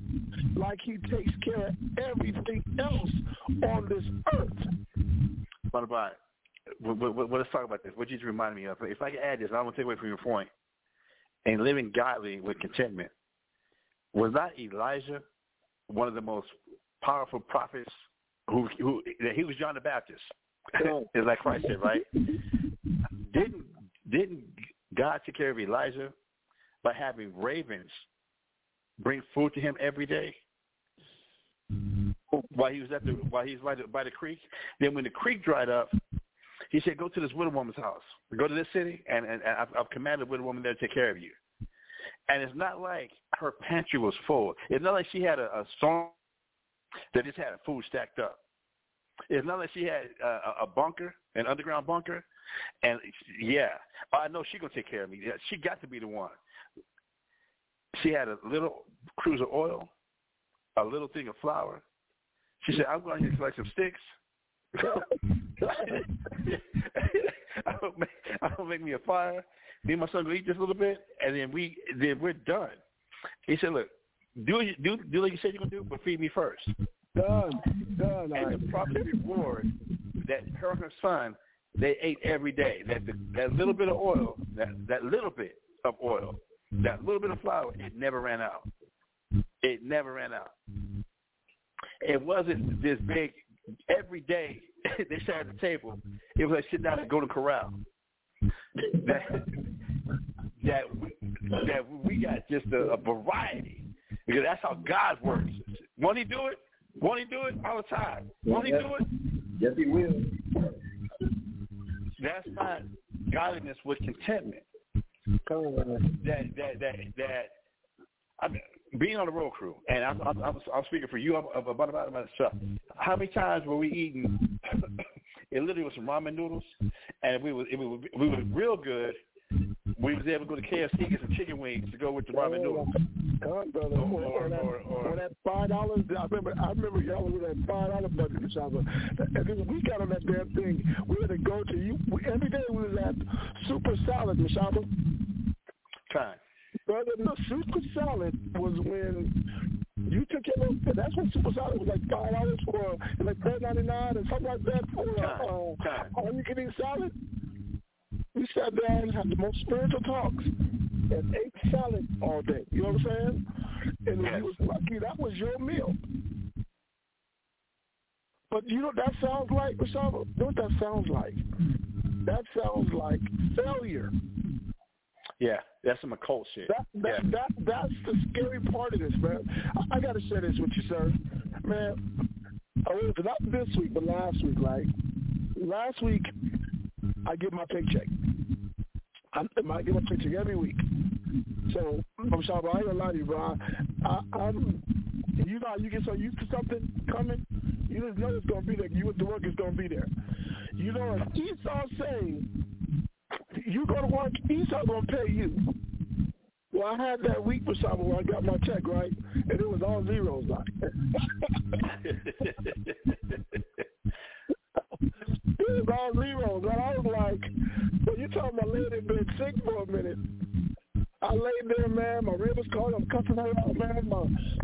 like He takes care of everything else on this earth. What about? What, what, what, let's talk about this. What you just reminded me of. If I can add this, I don't want to take away from your point. And living godly with contentment. Was not Elijah one of the most powerful prophets who who that he was John the Baptist? No. it's like Christ said, right? Didn't didn't God take care of Elijah by having ravens bring food to him every day? While he was at the while he was by the, by the creek. Then when the creek dried up, he said, "Go to this widow woman's house. Go to this city, and, and, and I've, I've commanded the widow woman there to take care of you." And it's not like her pantry was full. It's not like she had a, a song that just had food stacked up. It's not like she had a, a bunker, an underground bunker, And yeah, I know she's gonna take care of me. She got to be the one. She had a little cruse of oil, a little thing of flour. She said, "I'm going to collect some sticks." I'll, make, I'll make me a fire. Me and my son go eat this a little bit, and then we then we're done. He said, "Look, do do do like you said you're gonna do, but feed me first. Done, done. And the prophet reward that her and her son they ate every day. That that little bit of oil, that that little bit of oil, that little bit of flour, it never ran out. It never ran out. It wasn't this big. Every day they sat at the table. It was like sitting down at to Corral. That that that we got just a, a variety because that's how God works. Won't He do it? Won't He do it all the time? Won't He do it? Yes, He will. That's not godliness with contentment. That that that that. I mean, being on the road crew, and I'm I'm, I'm, I'm speaking for you about about about myself. How many times were we eating? it literally was some ramen noodles, and we was it was we was real good we was able to go to KFC get some chicken wings to go with the ramen noodles. God, brother. Or, or, or, or, or that five dollars. I remember. I remember y'all with that five dollar budget. And then we got on that damn thing. We had to go to you we, every day. We was at Super Salad, Mashaba. Time. Brother, no, Super Salad was when you took your little. That's when Super Salad was like five dollars for like four ninety nine or something like that for uh, all you can eat salad. We sat down and had the most spiritual talks and ate salad all day. You know what I'm saying? And yes. you was lucky that was your meal. But you know what that sounds like, Rashaba? You know what that sounds like? That sounds like failure. Yeah, that's some occult shit. That, that, yeah. that, that's the scary part of this, man. I, I got to share this with you, sir. Man, I was not this week, but last week, like, last week, I get my paycheck. I, I get my paycheck every week. So I'm sorry, I ain't gonna lie to you, bro. I, I'm, you know, you get so used to something coming, you just know it's gonna be there. You the work is gonna be there. You know, if Esau saying you go to work, Esau gonna pay you. Well, I had that week for something where I got my check right, and it was all zeros. Like. it was all zeros. And I was like, well, you talking about lady been sick for a minute. I laid there, man. My rib was cold. I'm cussing out, man. My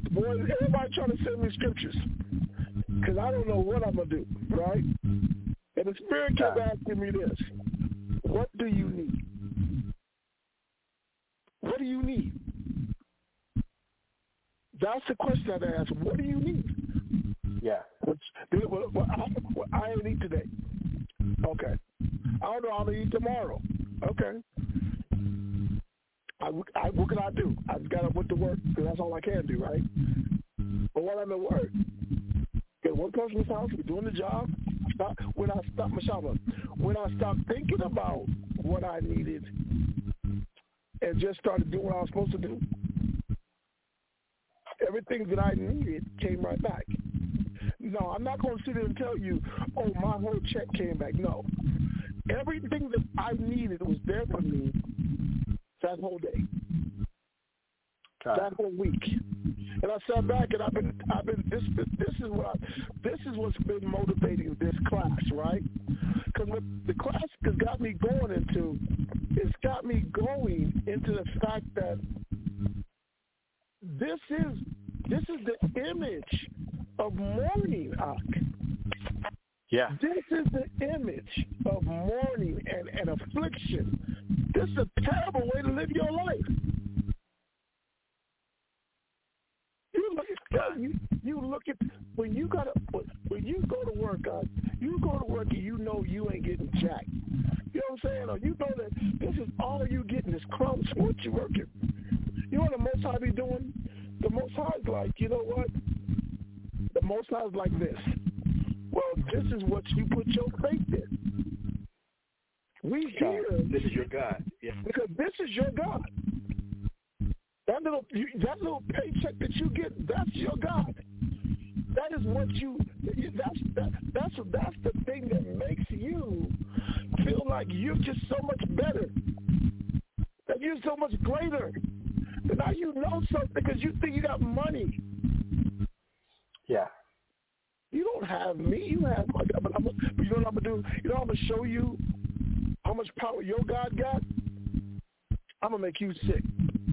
boys, everybody trying to send me scriptures because I don't know what I'm gonna do, right? And the spirit kept asking me this: What do you need? What do you need? That's the question I've asked. What do you need? Yeah. Which, what, what, I, what I ain't eat today. Okay. I don't know how to eat tomorrow. Okay. I, I, what can I do? I got to put to work because that's all I can do, right? But while I'm at work, get one person's house, we're doing the job. Stop, when I stop my shopper, when I stopped thinking about what I needed and just started doing what I was supposed to do, everything that I needed came right back. No, I'm not going to sit there and tell you, oh, my whole check came back. No. Everything that I needed was there for me that whole day. That whole week. And I sat back and I've been I've been this this is what I, this is what's been motivating this class, right? Because what the class has got me going into, it's got me going into the fact that this is this is the image of mourning, Ak. Yeah. This is the image of mourning and, and affliction. This is a terrible way to live your life. You look at you, you look at when you gotta when you go to work, God, you go to work and you know you ain't getting jacked. You know what I'm saying? Or you know that this is all you getting is crumbs what you working. You know what the most High be doing? The most High is like, you know what? The Most High is like this. Well, this is what you put your faith in. We here. This is your God. Yeah. Because this is your God. That little you, that little paycheck that you get, that's your God. that is what you. That's that, that's that's the thing that makes you feel like you're just so much better. That you're so much greater. That now you know something because you think you got money. Yeah. You don't have me. You have my God. But, I'm, but you know what I'm gonna do? You know I'm gonna show you how much power your God got. I'm gonna make you sick.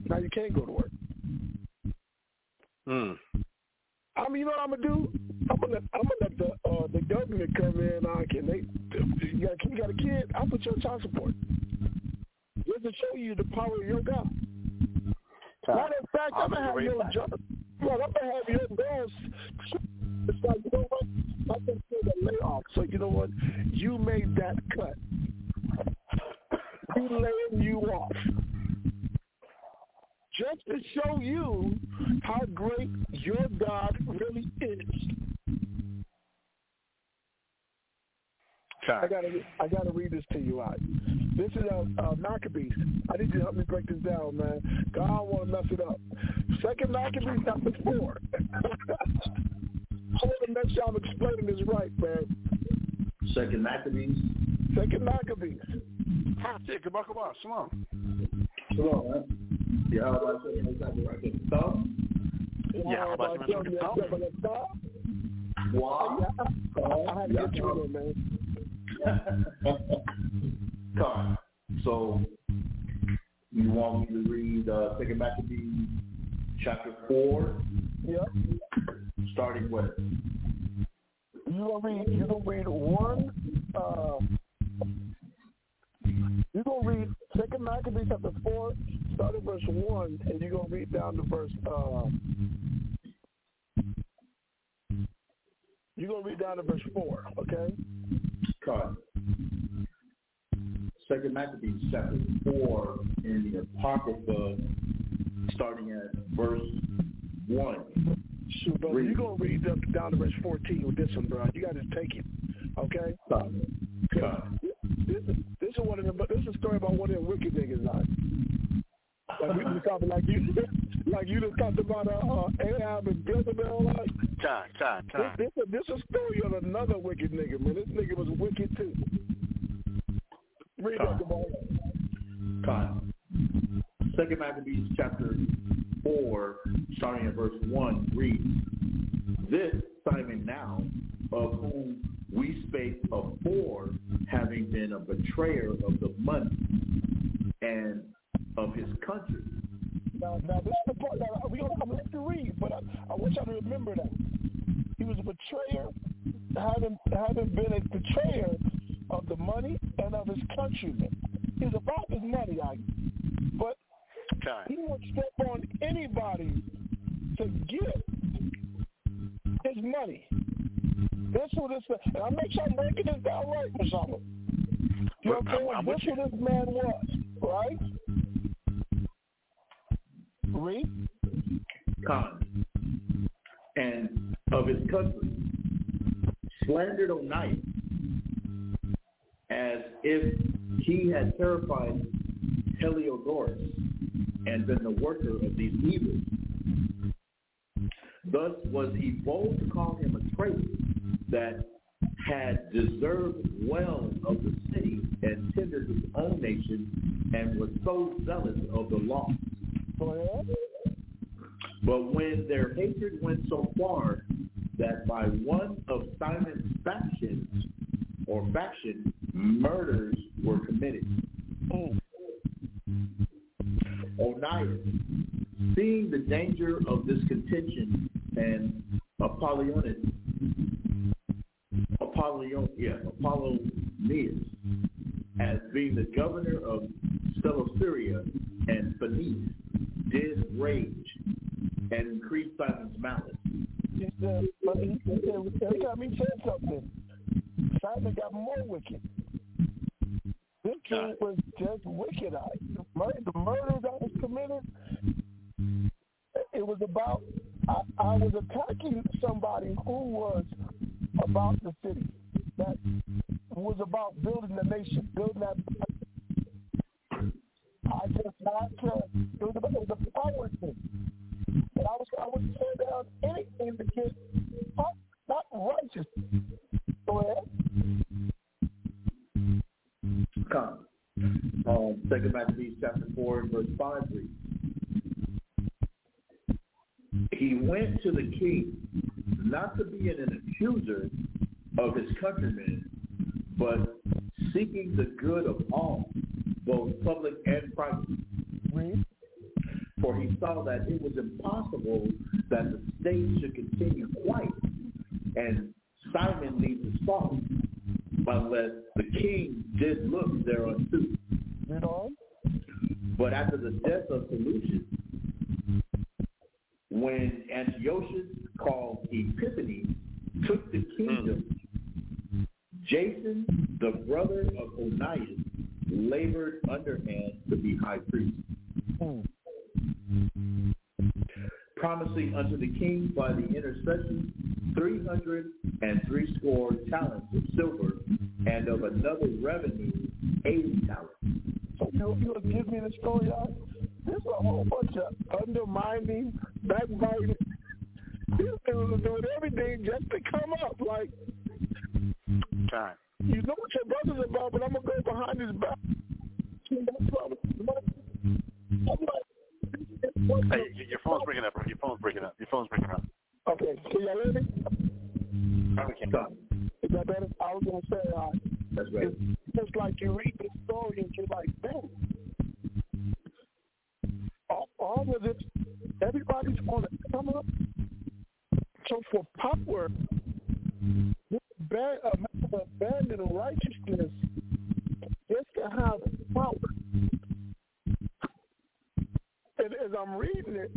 Now you can't go to work. Hmm. I mean, you know what I'm gonna do? I'm gonna let I'm gonna let the uh, the government come in. Uh, can they? You got, you got a kid? I'll put you on child support. Just to show you the power of your God. Matter of fact, I'm gonna have your job. Look, I'm gonna have your boss. It's like you know what? I can say the layoff. So you know what? You made that cut. We laying you off just to show you how great your God really is. I gotta, I gotta read this to you out. This is a uh, uh, Maccabees. I need you to help me break this down, man. God don't want to mess it up. Second Maccabees chapter four. I want to make sure I'm explaining this right, man. Second Maccabees. Second Maccabees. Yeah, come on, come on, come on. Come on, man. To. Come. So you want me to read uh, Second Maccabees chapter four, Yep. starting with You gonna read? You gonna read one? Uh, you gonna read Second Maccabees chapter four, start at verse one, and you gonna read down to verse. Uh, you gonna read down to verse four, okay? Cut. Second Maccabees chapter four in the Apocrypha, starting at verse one. Shoot, brother, Read. you gonna read up down to verse fourteen with this one, bro. You gotta just take it, okay? Cut. Cut. This is this is one of the this is a story about one of them wicked niggas, like. Like we just talking like you, like you just talked about uh, uh, Ahab and Jezebel. Like Time, time, this, time. this, a, this a story of another wicked nigga, man. This nigga was wicked too. Read that, Jamal. Cut. Second Maccabees chapter four, starting at verse one, reads, This Simon now, of whom we spake afore, having been a betrayer of the money and of his country. Now, now this is the part that we don't I'm gonna read, but I, I want y'all to remember that he was a betrayer, having having been a betrayer of the money and of his countrymen. He's about his money, I, but Time. he would step on anybody to get his money. That's what it's. And I make sure I'm breaking this down right, Masama. You know what I'm saying? I'm- I'm That's what this man was, right? Read. Khan, and of his country, slandered Onias as if he had terrified Heliodorus and been the worker of these evils. Thus was he bold to call him a traitor that had deserved well of the city and tended his own nation and was so zealous of the law. But when their hatred went so far that by one of Simon's factions or faction murders were committed. Mm. Onias, seeing the danger of this contention, and Apollonius, Apollyon, yeah, Apollonius, as being the governor of Celesyria and Phoenice, did rage and increased Simon's malice. He said, but he, said, every time he said something, Simon got more wicked. This dude was just wicked. I, the, murder, the murder that was committed, it was about, I, I was attacking somebody who was about the city, that was about building the nation, building that. I just had to, it was, about, it a power thing. And I was I would tear down anything to get up righteous. Go ahead. Come. Um, Second Maccabees chapter four and verse five reads. He went to the king, not to be an accuser of his countrymen, but seeking the good of all, both public and private. Read. For he saw that it was impossible that the state should continue quiet and Simon leave his fault, unless the king did look thereunto. On. But after the death of Seleucus, when Antiochus called Epiphanes took the kingdom, Jason, the brother of Onias, labored underhand to be high priest, Hmm. promising unto the king by the intercession three hundred and threescore talents of silver, and of another revenue eighty talents. So you you gonna give me the story out? There's a whole bunch of undermining, backbiting. These people are doing everything just to come up. Like Time. you know what your brother's about, but I'm gonna go behind his back. That's what I'm I'm like, what Hey, your phone's breaking up. Your phone's breaking up. Your phone's breaking up. Okay, can y'all hear me? Probably can't. Come. Is that better? I was gonna say, uh, That's right. it's just like you read the story and you're like, man, all, all of this, everybody's gonna come up. So for power, a man uh, of abandoned righteousness, just to have power. And as I'm reading it,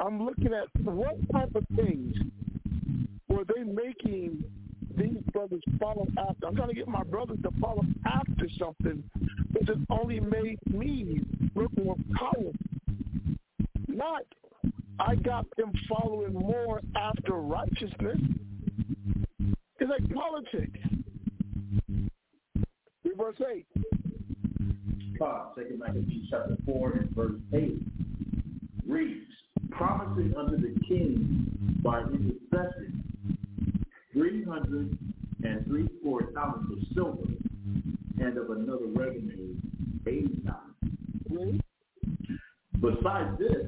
I'm looking at what type of things were they making these brothers follow after? I'm trying to get my brothers to follow after something that just only made me look more powerful. Not I got them following more after righteousness. It's like politics. Read Verse 8. God, Second Maccabees chapter four and verse eight reads, promising unto the king by intercession three hundred and threescore talents of silver, and of another revenue eighty talents. Read. Besides this,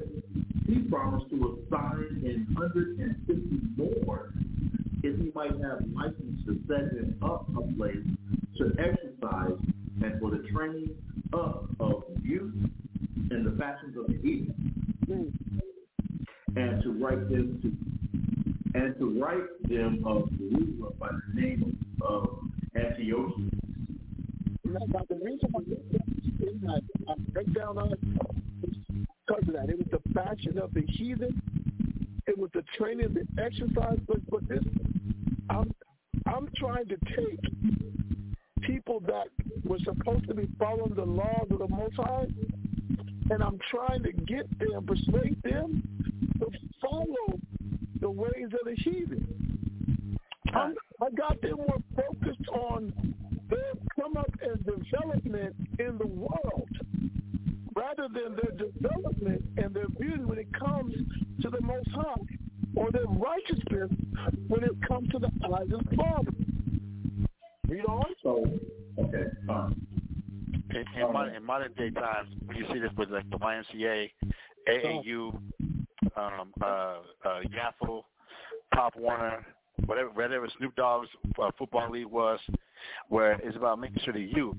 he promised to assign an hundred and fifty more if he might have license to set him up a place to exercise and for the training up of youth in the fashions of the Read. and to write them to and to write them of Jerusalem by the name of Antiochus. Now, the reason why this is that I break because of that. It was the fashion of the heathen. It was the training, the exercise. But but this, I'm I'm trying to take people that were supposed to be following the laws of the Most High, and I'm trying to get them, persuade them to follow the ways of the heathen. I'm, I got them more focused on their come up and development in the world rather than their development and their beauty when it comes to the Most High or their righteousness when it comes to the eyes of the Father. Read on. So, okay, fine. In, in, modern, in modern day times, you see this with like the YMCA, AAU, um, uh, uh, Yaffle, Pop Warner, whatever, whatever Snoop Dogg's uh, football league was, where it's about making sure the youth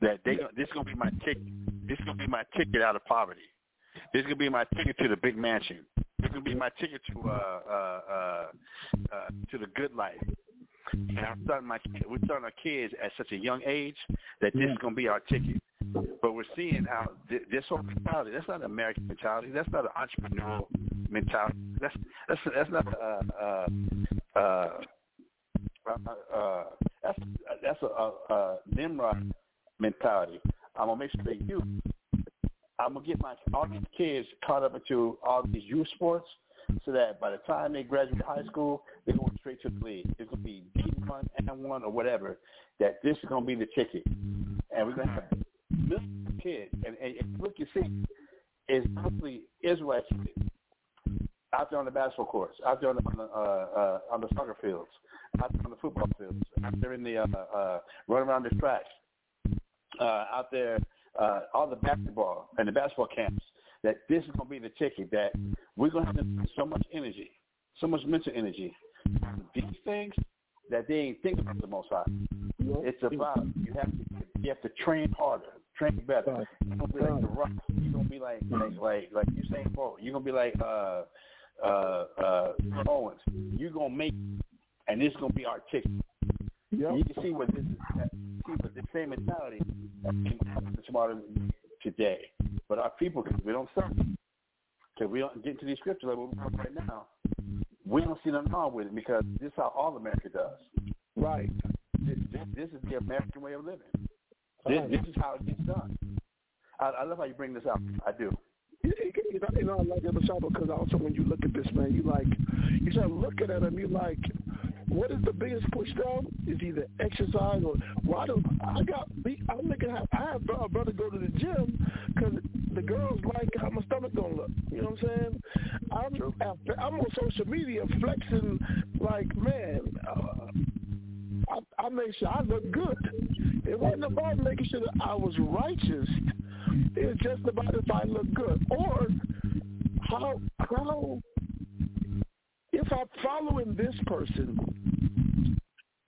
that they gon- this is gonna be my ticket. This is gonna be my ticket out of poverty. This is gonna be my ticket to the big mansion. This is gonna be my ticket to uh, uh, uh, uh, to the good life. And I'm starting my we're starting our kids at such a young age that this is gonna be our ticket. But we're seeing how th- this whole mentality, that's not an American mentality. That's not an entrepreneurial mentality. That's that's that's not uh uh uh, uh, uh that's that's a, a, a Nimrod mentality. I'm gonna make sure they youth. I'm gonna get my all these kids caught up into all these youth sports, so that by the time they graduate high school, they're going straight to the league. It's gonna be D one, N one, or whatever. That this is gonna be the ticket, and we're gonna have of kids. And, and, and look, you see, is mostly Israelite kids. Out there on the basketball courts, out there on the on the, uh, uh, on the soccer fields, out there on the football fields, out there in the uh, uh, running around the tracks, uh, out there, uh, all the basketball and the basketball camps. That this is going to be the ticket. That we're going to have to so much energy, so much mental energy, these things that they ain't thinking about the Most High. It's about you have to you have to train harder, train better. You're gonna be like the rock. You're gonna be like like like like you saying Bolt. You're gonna be like uh uh uh Owens. You're gonna make, and this is gonna be our ticket. Yep. You can see what this is. What the same mentality to tomorrow today. But our people, because we don't study, because we don't get into these scriptures like we're talking right now, we don't see nothing wrong with it because this is how all America does. Right. This, this, this is the American way of living. This, this is how it gets done. I, I love how you bring this up. I do. You know, you know, I like it, Michelle, because also when you look at this, man, you like, you start looking at him, you like, what is the biggest push down? Is either exercise or why do I got? I'm looking at. I have a brother go to the gym because the girls like how my stomach gonna look. You know what I'm saying? I'm I'm on social media flexing like man. Uh, I, I make sure I look good. It wasn't about making sure that I was righteous. It's just about if I look good or how how I'm following this person,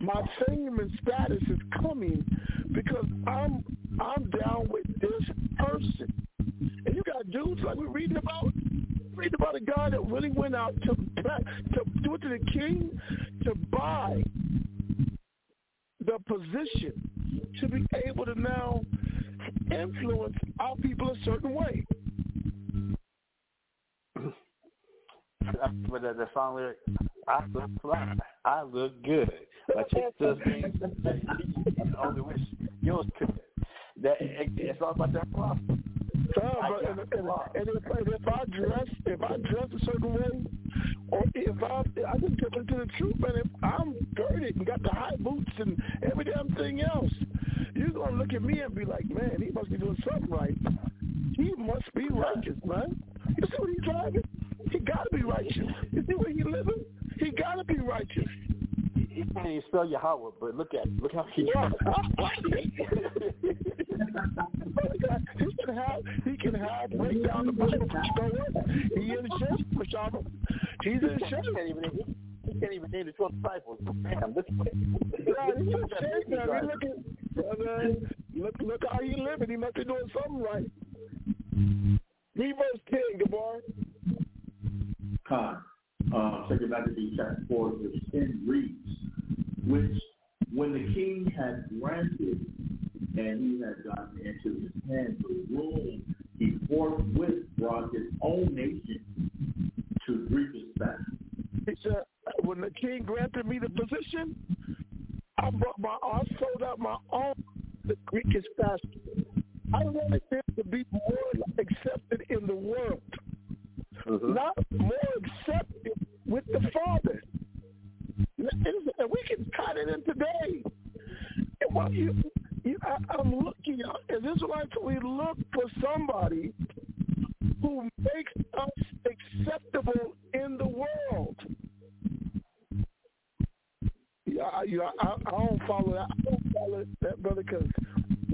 my fame and status is coming because I'm I'm down with this person. And you got dudes like we're reading about reading about a guy that really went out to to do it to the king to buy the position to be able to now influence our people a certain way. But the, the song lyric, I look fly, I look good. My chick does things only wish yours could. That it, it's all about that flaw. No, but and, and, and, if, and if I dress, if I dress a certain way, or if I, I just get into the truth, man. If I'm dirty and got the high boots and every damn thing else, you're gonna look at me and be like, man, he must be doing something right. He must be righteous, man. You see what he's driving? He gotta be righteous. You see where he living? He gotta be righteous. He can't even spell Yahweh, but look at look how he. he can have he can have break down the Bible. Know what? He in shape, Mashaba. He's in shape. He can't even he can't even name the twelve disciples. Damn, this. Yeah, he's in shape, man. Look at look look how he living. He must be doing something right. Me verse ten, Gabar. Con. Uh, Second Maccabees chapter 4, verse 10 reads, which when the king had granted and he had gotten into his hand the room, he forthwith brought his own nation to greet his back. He said, when the king granted me the position, I brought my, I sold out my own the Greekest pastor. I wanted them to be more accepted in the world, Mm-hmm. not more accepted with the Father. And we can cut it in today. And what you, you, I, I'm looking as Israelites, we look for somebody who makes us acceptable in the world. Yeah, I, you I, I don't follow that. I don't follow that brother because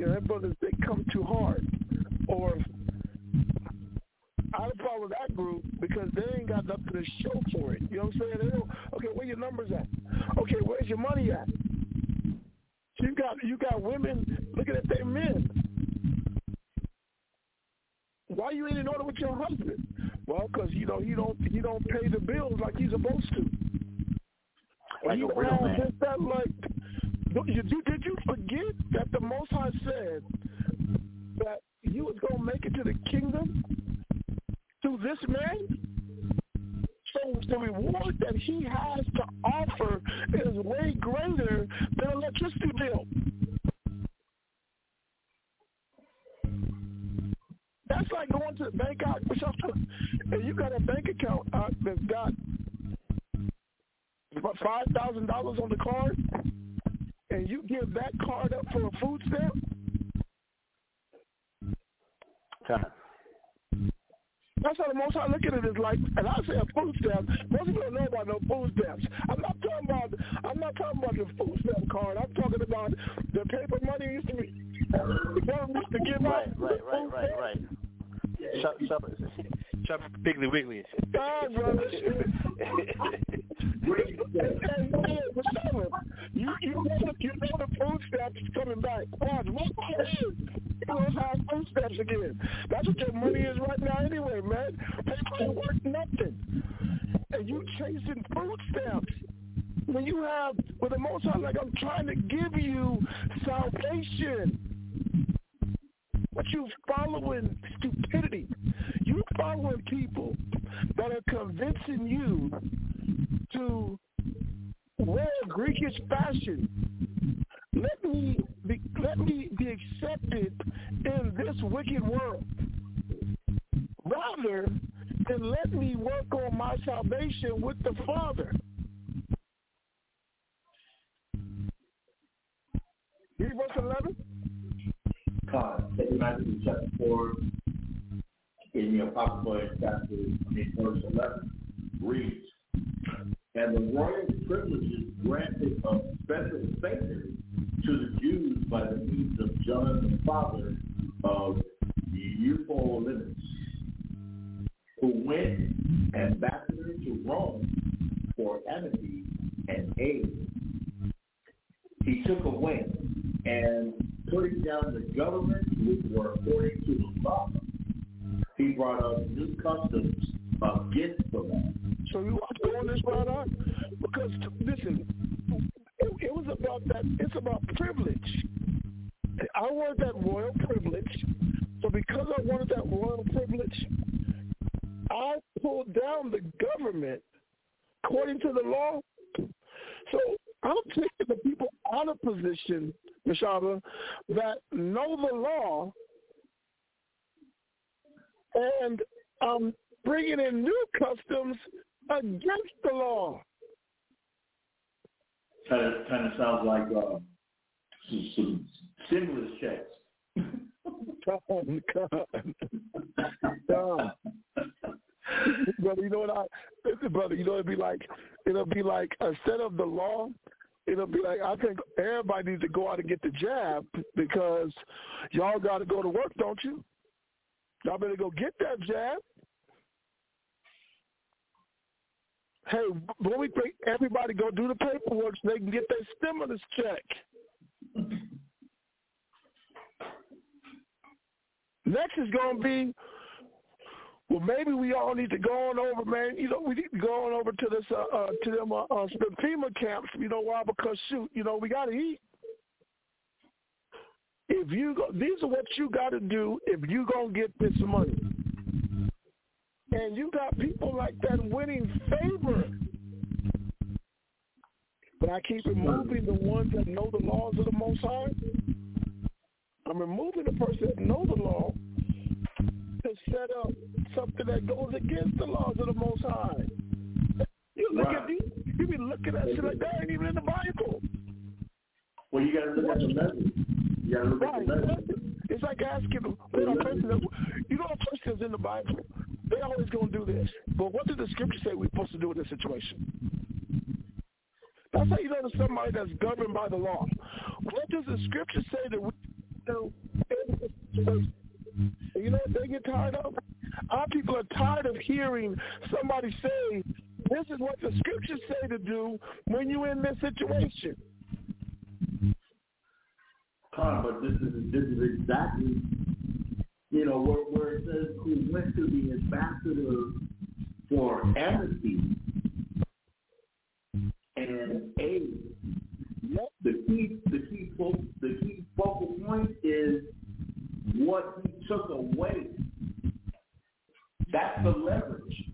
you know that brothers they come too hard, or I don't follow that group because they ain't got nothing to show for it. You know what I'm saying? They don't, okay, where your numbers at? Okay, where's your money at? You got you got women looking at their men. Why you ain't in order with your husband? Well, because you know you don't you don't pay the bills like you're supposed to. Like you a real man. this, that, like, you, did you forget that the Most High said that you was gonna make it to the kingdom through this man? So the reward that he has to offer is way greater than electricity bill. That's like going to the bank out and you got a bank account that's got about five thousand dollars on the card, and you give that card up for a food stamp. Time. That's how the most I look at it is like, and I say a food stamp. Most people don't know about no food stamps. I'm not talking about. I'm not talking about the food stamp card. I'm talking about the paper money used to be. The government used to give Right, out. right, right, right, right. Shop, shop, shop Piggly Wiggly. God, brother. You you know the, you know the food stamps coming back. God, what is? You know how food stamps again. That's what your money is right now anyway, man. Paper ain't worth nothing. And you chasing food stamps. When you have, with the most high, like I'm trying to give you salvation. But you following stupidity. You following people that are convincing you to wear Greekish fashion. Let me be, let me be accepted in this wicked world. Rather than let me work on my salvation with the Father. Verse 11. God, Second Matthew chapter 4, in the Apocrypha chapter, I mean, verse 11, reads, And the royal privileges granted of special favor to the Jews by the means of John the father of Eupolemus, who went ambassador to Rome for amity and aid. He took away and putting down the government which were according to the law, he brought up new customs against the law. So you are doing this on? Because listen, it was about that. It's about privilege. I wanted that royal privilege. So because I wanted that royal privilege, I pulled down the government according to the law. So I'm taking the people out of position, Mashaba, that know the law and um, bringing in new customs against the law. Kind of, kind of sounds like uh, some, some stimulus checks. Come, come, come. brother, you know what I, brother, you know it'd be like, it'll be like instead of the law, it'll be like I think everybody needs to go out and get the jab because y'all got to go to work, don't you? Y'all better go get that jab. Hey, when we think everybody go do the paperwork so they can get their stimulus check. Next is going to be, well, maybe we all need to go on over, man. You know, we need to go on over to this, uh, uh to them uh, uh, FEMA camps. You know why? Because shoot, you know, we got to eat. If you go, these are what you got to do if you gonna get this money. And you got people like that winning favor. But I keep removing the ones that know the laws of the Most High. I'm removing the person that know the law to set up something that goes against the laws of the Most High. You look Right. at these, you be looking at shit like that ain't even in the Bible. Well, you got to look at the message. You got to look at the message. It's like asking them, what a person that, you know, a person that's in the Bible, they always going to do this. But what did the scripture say we're supposed to do in this situation? That's how you know somebody that's governed by the law. What does the scripture say that we do in this situation? You know what they get tired of? Our people are tired of hearing somebody say, this is what the scriptures say to do when you're in this situation. Con, but this is this is exactly you know where where it says who went to the ambassador for amnesty and aid. Yep. The key the key fo- the key focal point is what he took away. That's the leverage.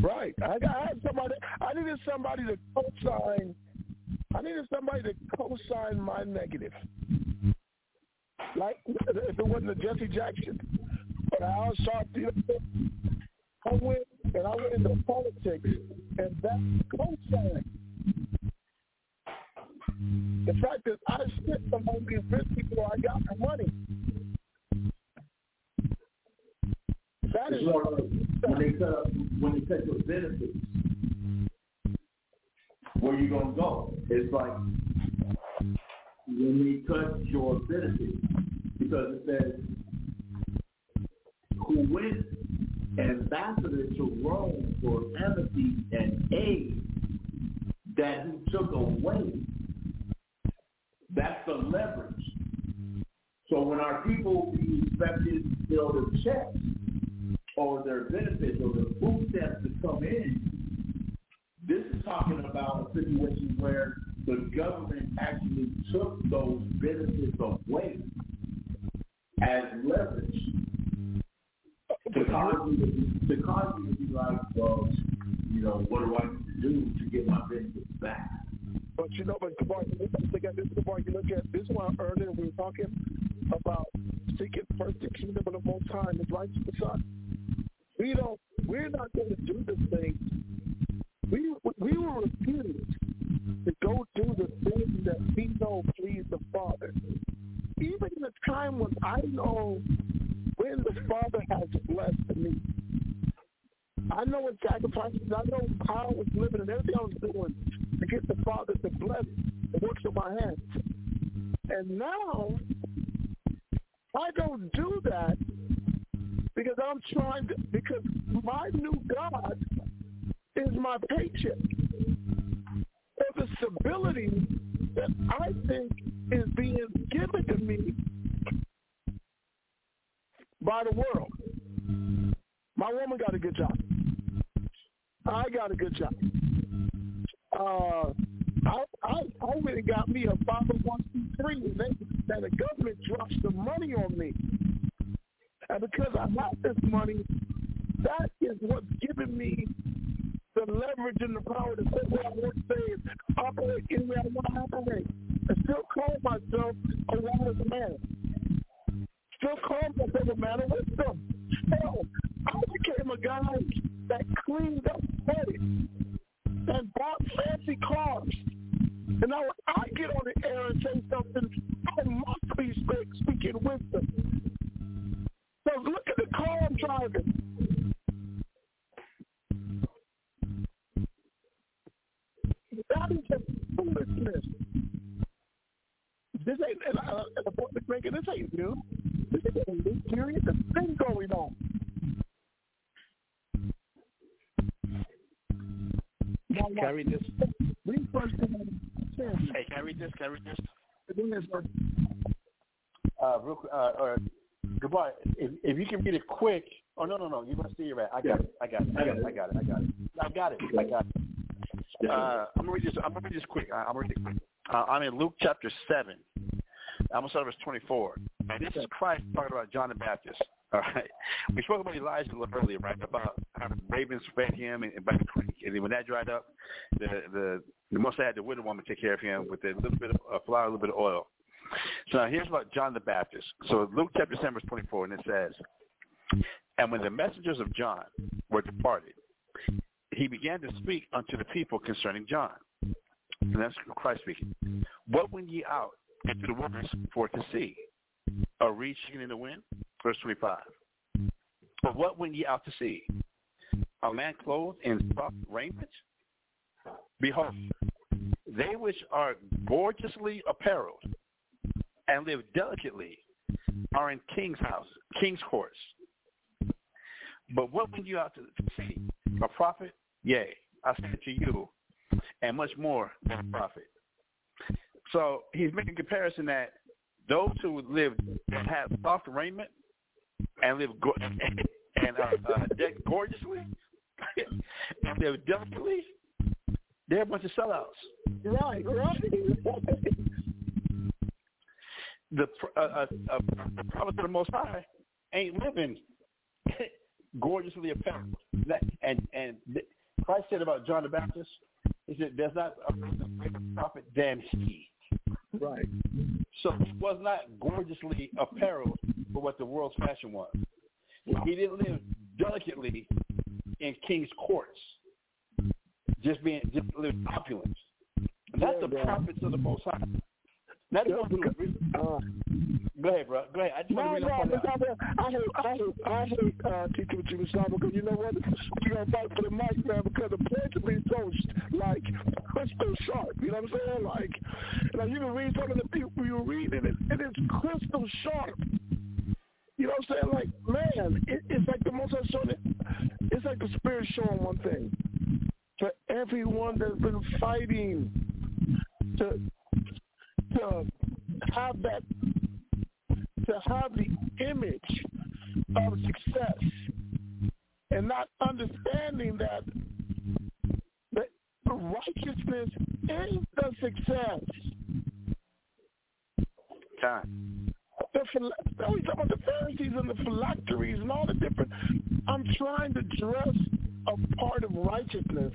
Right. I I had somebody. I needed somebody to co-sign. I needed somebody to co-sign my negative. Like if it wasn't a Jesse Jackson, but Al Sharpton, I went and I went into politics, and that co-sign. The fact that I spent among these rich people, I got the money. That like when they cut up, when they cut your benefits. Where you gonna go? It's like when they cut your benefits because it says who went ambassador to Rome for embassy and aid that he took away. That's the leverage. So when our people be expected to fill their checks or their benefits or their food stamps to come in, this is talking about a situation where the government actually took those benefits away as leverage to cause you to, to cause you to be like, well, you know, what do I need to do to get my benefits back? But you know, but Kabar, look at this, Kabar, you look at this is one earlier we were talking about seeking first the kingdom of the most high and his righteousness. We don't we're not going to do the thing. We we will refuse to go do the things that we know please the Father. Even in the time when I know when the Father has blessed me. I know what sacrifices, I know how I was living and everything I was doing to get the Father to bless the works of my hands. And now, I don't do that because I'm trying to, because my new God is my paycheck. Or the stability that I think is being given to me by the world. My woman got a good job. I got a good job. Uh, I, I, I got me a 501c3 and they, that the government drops the money on me. And because I have this money, that is what's giving me the leverage and the power to say what I want to say operate any way I want to operate. And still call myself a wise man. Still call myself a man of wisdom. Hell, I became a guy that cleaned up credit and bought fancy cars. And now when I get on the air and say something, I must be speaking wisdom. Driving. That is just foolishness. This ain't, and, uh, and the point making, this ain't new. This is a new period. There's thing going on. Can I read this? We first Hey, can I read this? Can I read this? Uh, real, quick, uh, or goodbye. If, if you can read it quick. Oh no no no! You're gonna see it right. I got it. I got it. I got it. I got it. I got it. I got it. I got it. Uh, I'm gonna read this. I'm gonna read this quick. I'm gonna read it quick. Uh, I'm in Luke chapter seven. I'm gonna start verse 24. And this is Christ talking about John the Baptist. All right. We spoke about Elijah a little earlier, right? About how ravens fed him and, and by the creek, and then when that dried up, the the the most had the widow woman take care of him with a little bit of uh, flour, a little bit of oil. So now here's about John the Baptist. So Luke chapter 7, verse 24, and it says, And when the messengers of John were departed, he began to speak unto the people concerning John. And that's Christ speaking. What went ye out into the wilderness for to see? A reed shaking in the wind? Verse 25. But what went ye out to see? A man clothed in soft raiment? Behold, they which are gorgeously apparelled and live delicately are in king's house, king's courts. But what went you out to see? A prophet? Yea, I say to you, and much more than a prophet. So he's making comparison that those who live have soft raiment and live go- and uh, uh, deck gorgeously and live delicately, they're a bunch of sellouts. Right, right. The uh, uh, uh, prophet of the Most High ain't living gorgeously apparelled. That, and and Christ said about John the Baptist, he said, "There's not a greater prophet than he." Right. So he was not gorgeously apparelled for what the world's fashion was. He didn't live delicately in king's courts, just being just opulence. And that's the prophets of the Most High. Not the ones who uh, Go ahead, bro. Go ahead. I just no, want to no, read no, I hate, I hate, I hate uh, teaching what you talking because you know what? Going to fight for the mic, man, because the point to be so, like, crystal sharp. You know what I'm saying? Like, like you can read some of the people you read, and it, it is crystal sharp. You know what I'm saying? Like, man, it, it's like the most I showing it. It's like the spirit showing one thing. For everyone that's been fighting to to have that to have the image of success and not understanding that the righteousness is the success. Time. The phil- we talk about the Pharisees and the phylacteries and all the different. I'm trying to dress a part of righteousness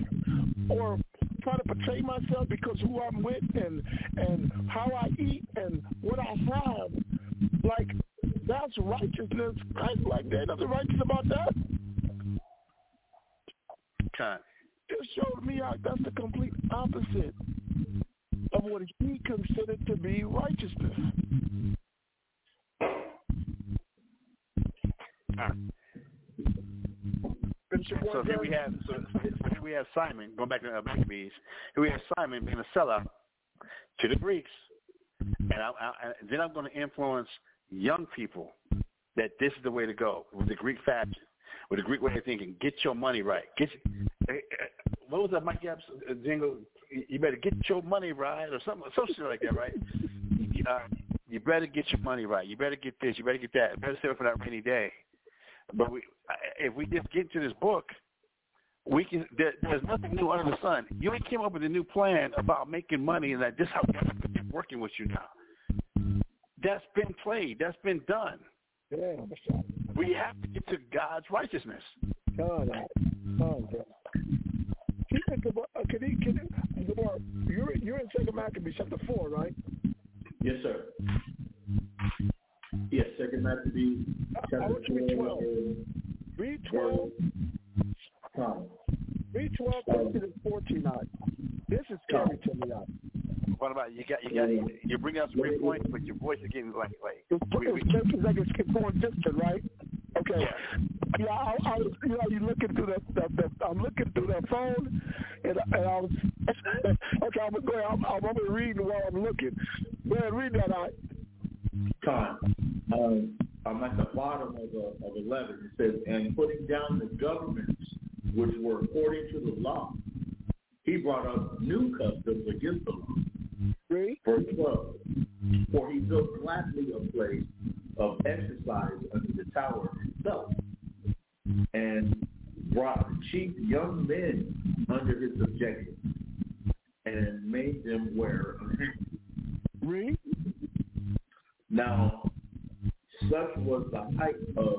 or try to portray myself because who I'm with and and how I eat and what I have. Like that's righteousness. Christ like there nothing righteous about that. Time. It showed me how that's the complete opposite of what he considered to be righteousness. So here we have so, here we have Simon going back to uh, Maccabees. Here we have Simon being a seller to the Greeks, and, I, I, and then I'm going to influence young people that this is the way to go with the Greek fashion, with the Greek way of thinking. Get your money right. Get your, what was that Mike Epps uh, jingle? You better get your money right, or something, some shit like that, right? Uh, you better get your money right. You better get this. You better get that. You better save it for that rainy day. But we, if we just get to this book, we can. There, there's nothing new under the sun. You ain't came up with a new plan about making money, and that this how we're working with you now. That's been played. That's been done. Yeah, We have to get to God's righteousness. God, God, Can he, uh, can he, you're, you're in Second Maccabees chapter 4, right? Yes, sir. Yes, Second Maccabees chapter I want you to read 12. 4. Read 12. Time. Read 12, 13, and 14 out. This is scary to me out. What about you? Got you got you bring up some great points, but your voice is getting like like. It's, we, we, it's, it's like it's going distant, right? Okay. Yeah. Yeah, I, I was, you know, you looking through the, the, the I'm looking through that phone, and, and I was, okay, I'm going, I'm, I'm gonna read while I'm looking. Go ahead, read that out. Time. Um, I'm at the bottom of, uh, of 11. It says, and putting down the governments which were according to the law, he brought up new customs against the law. Read. Verse 12. For he built gladly a place of exercise under the tower itself, and brought the chief young men under his subjection, and made them wear a ring. Read. Now, such was the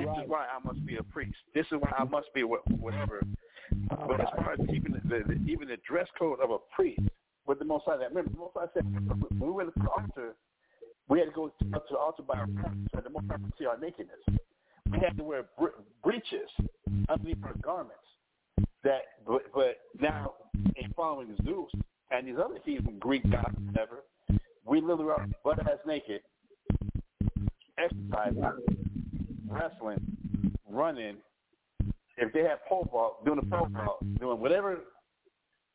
This right. is why I must be a priest. This is why I must be whatever. But as far as even the, the even the dress code of a priest, with the Most High, remember the Most High said when we went to the altar, we had to go up to the altar by ourselves, so the Most High could see our nakedness. We had to wear breeches underneath our garments. That, but, but now in following Zeus and these other heathen Greek gods, whatever, we literally are butt ass naked, exercising, wrestling, running. If they had pole vault, doing the pole vault, doing whatever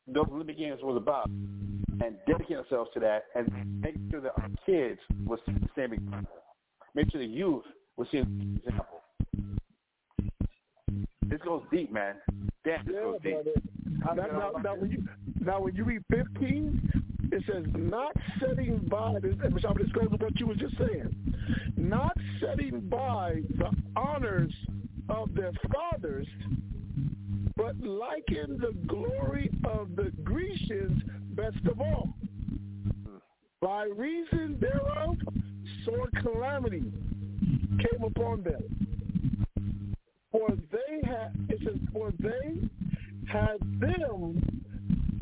those Olympic Games was about, and dedicating ourselves to that, and making sure that our kids will seeing the same example. Make sure the youth will seeing the example. This goes deep, man. Damn, this yeah, goes deep. Now, now, now, when you now when you read 15, it says not setting by. Which this goes with what you were just saying. Not setting by the honors of their fathers, but liken the glory of the Grecians best of all. By reason thereof, sore calamity came upon them. For they had, it says, for they had them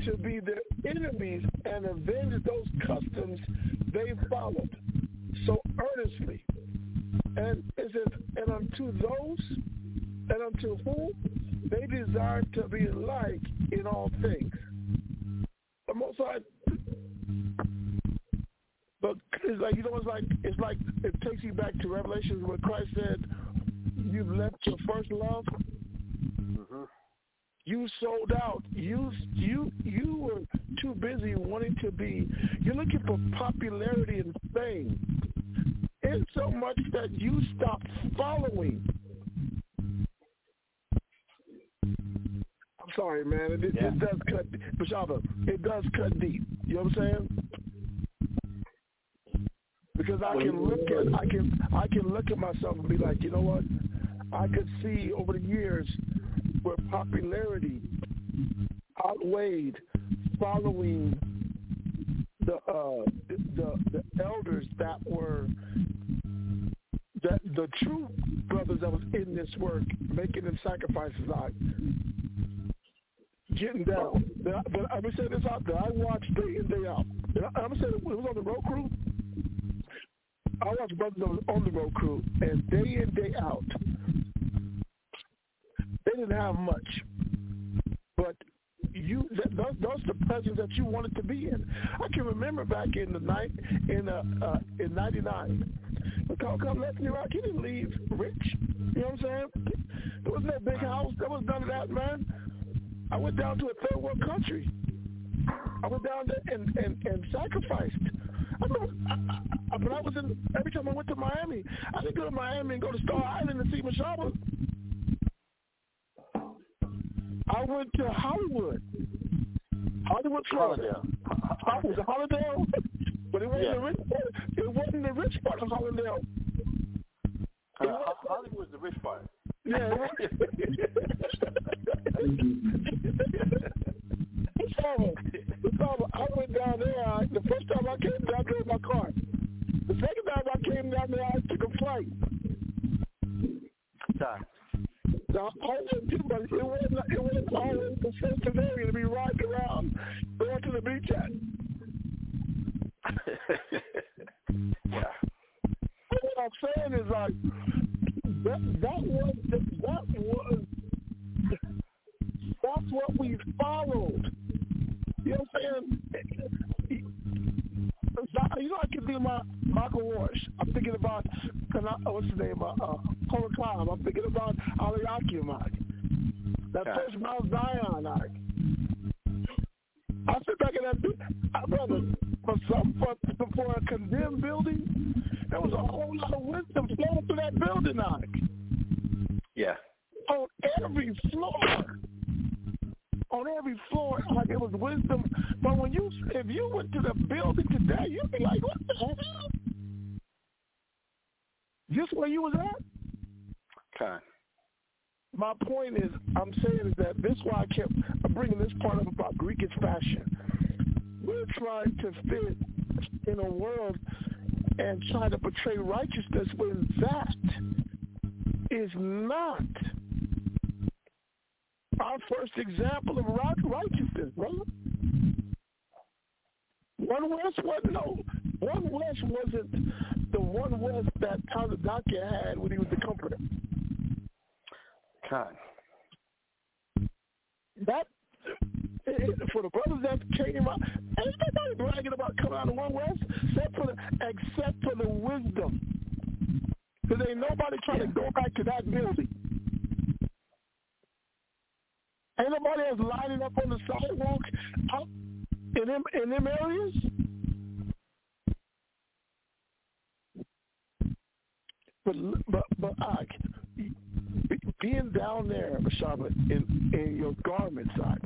to be their enemies and avenge those customs they followed so earnestly. And is it and unto those, and unto whom they desire to be like in all things. The Most High, but it's like you know, it's like it's like it takes you back to Revelations where Christ said, "You've left your first love." Mm-hmm. You sold out. You you you were too busy wanting to be. You're looking for popularity and fame. It's so much that you stopped following I'm sorry, man. It, it, yeah. it does cut, Bashaba, it does cut deep. You know what I'm saying? Because I can look at, I can, I can look at myself and be like, you know what? I could see over the years where popularity outweighed following the uh, the the elders that were that the true brothers that was in this work, making them sacrifices. I getting down. But, I'm gonna say this out there. I watch day in day out. And I, am gonna say it was on the road crew. I watch brothers on the road crew, and day in day out, they didn't have much, but you those, those the presence that you wanted to be in. I can remember back in the night in uh, uh in '99. Come, come, left me rock. He didn't leave rich. You know what I'm saying? There wasn't no big house. There was none of that, man. I went down to a third world country. I went down there and, and, and sacrificed. I remember, I, I, when I was in, every time I went to Miami, I didn't go to Miami and go to Star Island and see Mashaba. I went to Hollywood. Hollywood, Florida. Hollywood, Hollandale, but it wasn't yeah. the rich part. It wasn't the rich part of Hollywood. Uh, Hollywood's the rich part. Yeah. it's horrible. It's horrible. I went down there. I, the first time I came down, I drove my car. The second time I came down there, I took a flight. Time. Went too, but it wasn't, it wasn't always the sense area to be riding around, going to the beach at. yeah. What I'm saying is like, that, that was that was that's what we followed. You know what I'm saying? you know, I can think about Michael Walsh. I'm thinking about what's his name? Uh, uh, Cloud. I'm thinking about Ali Akimak. That okay. first Mount Zion arc. I sit back in that, uh, brother, for some for, for a condemned building, there was a whole lot of wisdom flowing through that building arc. Yeah. On every floor on every floor like it was wisdom. But when you, if you went to the building today, you'd be like, what the hell? Just where you was at? Okay. My point is, I'm saying is that this is why I kept bringing this part up about Greekish fashion. We're trying to fit in a world and try to portray righteousness when that is not our first example of righteousness, brother. One West wasn't no. One West wasn't the one West that Tyler Dockett had when he was the comforter. God. That for the brothers that came out, ain't nobody bragging about coming out of One West except for the, except for the wisdom. Because ain't nobody trying yeah. to go back to that building. Ain't nobody else lining up on the sidewalk out in them in them areas. But but but I, being down there, Shaba, in in your garment side,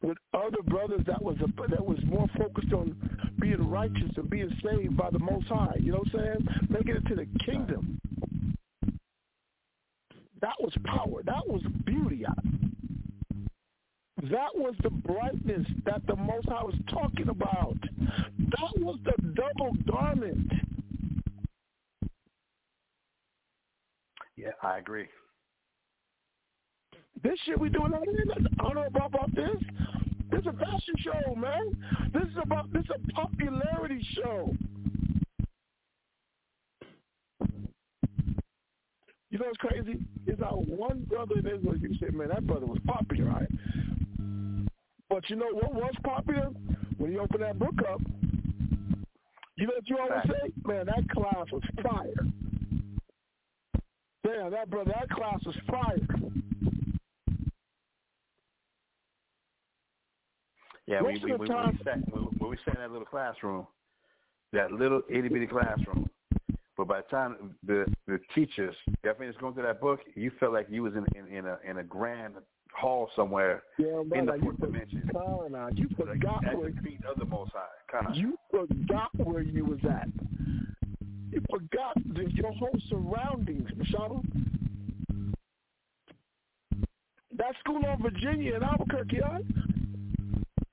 with other brothers that was a, that was more focused on being righteous and being saved by the Most High. You know what I'm saying? Making it to the kingdom. That was power. That was beauty. That was the brightness that the Most High was talking about. That was the double garment. Yeah, I agree. This shit we doing out here, I don't know about, about this. This is a fashion show, man. This is about this is a popularity show. You know what's crazy? It's not one brother in Israel you say, man, that brother was popular, right? But you know what was popular? When you open that book up, you know what you always say? Man, that class was fire. Damn, that brother, that class was fire. Yeah, we, we, we, time, we, sat, when we sat in that little classroom, that little itty bitty classroom, but by the time the the teachers got finished going through that book, you felt like you was in in, in a in a grand hall somewhere yeah, in the fourth dimension. You forgot like, where at the feet of the Most High. You forgot where you was at. Forgot the, your whole surroundings, Mashaba. That school on Virginia in Albuquerque, huh?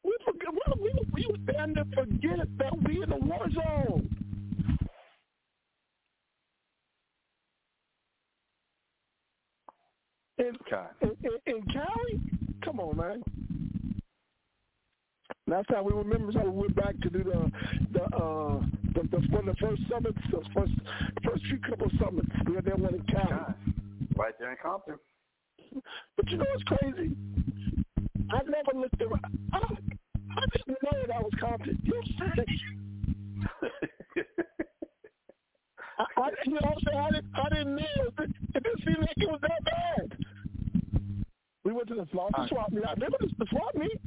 We forget. We we, we tend to forget that we in a war zone. In, in, in, in Cali? Come on, man. Last time we remember how we went back to do the the uh the, the one of the first summits, the first first few couple summits. We had that one in Cali. Right there in Compton. But you know what's crazy? I never looked around. I, I didn't know that I was Compton. You know I, I, you know what I'm saying? I didn't, I didn't know. It didn't seem like it was that bad. We went to the the swap meet. I remember the, the swap meet.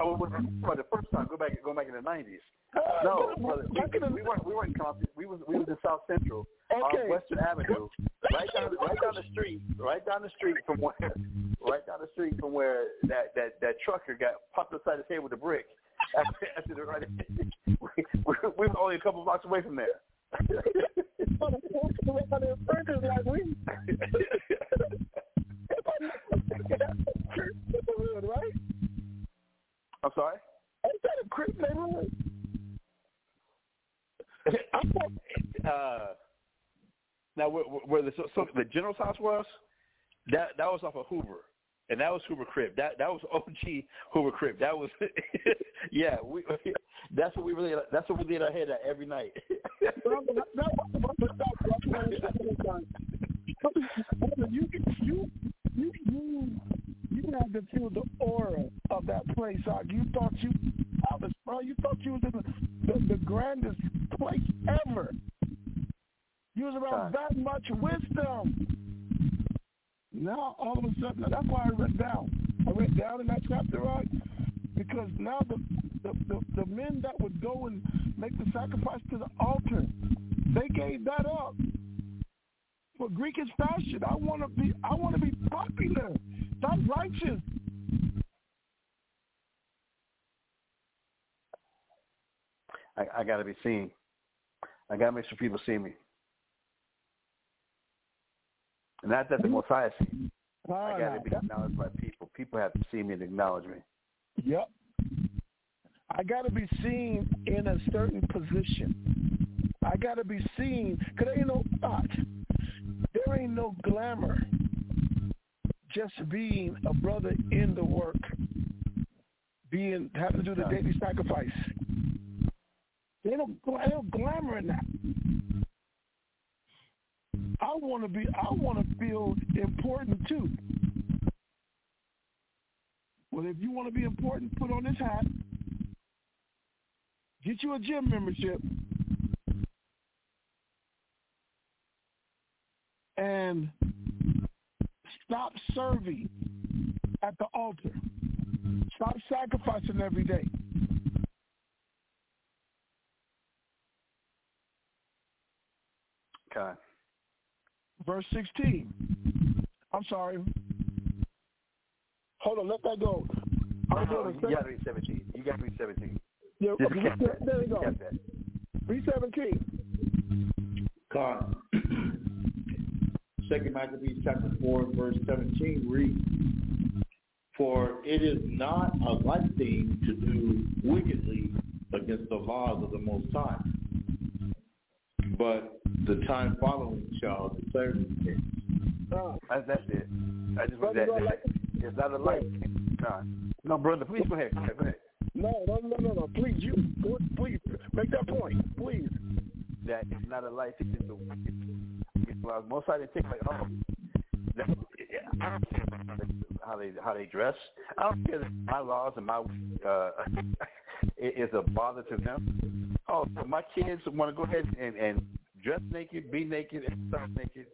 Oh, for the first time, go back, go back in the nineties. No, brother, we, we, we weren't, we weren't in Compton. We was, we was in South Central, um, okay. on Western Avenue, right down, right down the street, right down the street from where, right down the street from where that that that trucker got popped upside his head with a brick. After, after the right, we, we, we were only a couple blocks away from there. right? I'm sorry. Ain't that a crip neighborhood? uh, now, where, where the so, the general's house was, that that was off of Hoover, and that was Hoover Crip. That that was OG Hoover Crip. That was, yeah. We that's what we really that's what we did our head at every night. you you you you had to feel the aura of that place. Like you thought you palace, bro. You thought you was in the, the, the grandest place ever. You was around that much wisdom. Now all of a sudden, that's why I read down. I read down in that chapter, right? Because now the the, the the men that would go and make the sacrifice to the altar, they gave that up for Greekish fashion. I want to be I want to be popular. That's righteous. I, I got to be seen. I got to make sure people see me. And not that the Messiah see me. I got to be acknowledged by people. People have to see me and acknowledge me. Yep. I got to be seen in a certain position. I got to be seen because no thought. There ain't no glamour just being a brother in the work, being having to do the daily sacrifice. They don't, they don't glamour in that. I want to be. I want to feel important too. Well, if you want to be important, put on this hat. Get you a gym membership. And stop serving at the altar. Stop sacrificing every day. Okay. Verse 16. I'm sorry. Hold on, let that go. I'm no, uh-huh. you got to read 17. You got to read 17. Yeah, okay, kept there you go. Kept that. Read 17. God. Second Maccabees chapter 4 verse 17 reads, For it is not a light thing to do wickedly against the laws of the Most High, but the time following shall declare these things. Oh. That's, that's it. I just want that. go it's not a light. No, no, brother. Please go ahead. Go ahead. No, no, no, no, no. Please, you, please, make that point, please. That is not a light thing to Well, most I didn't think like, oh, that, I don't care how they how they dress. I don't care that my laws and my uh is a bother to them. Oh, so my kids want to go ahead and, and dress naked, be naked, and start naked.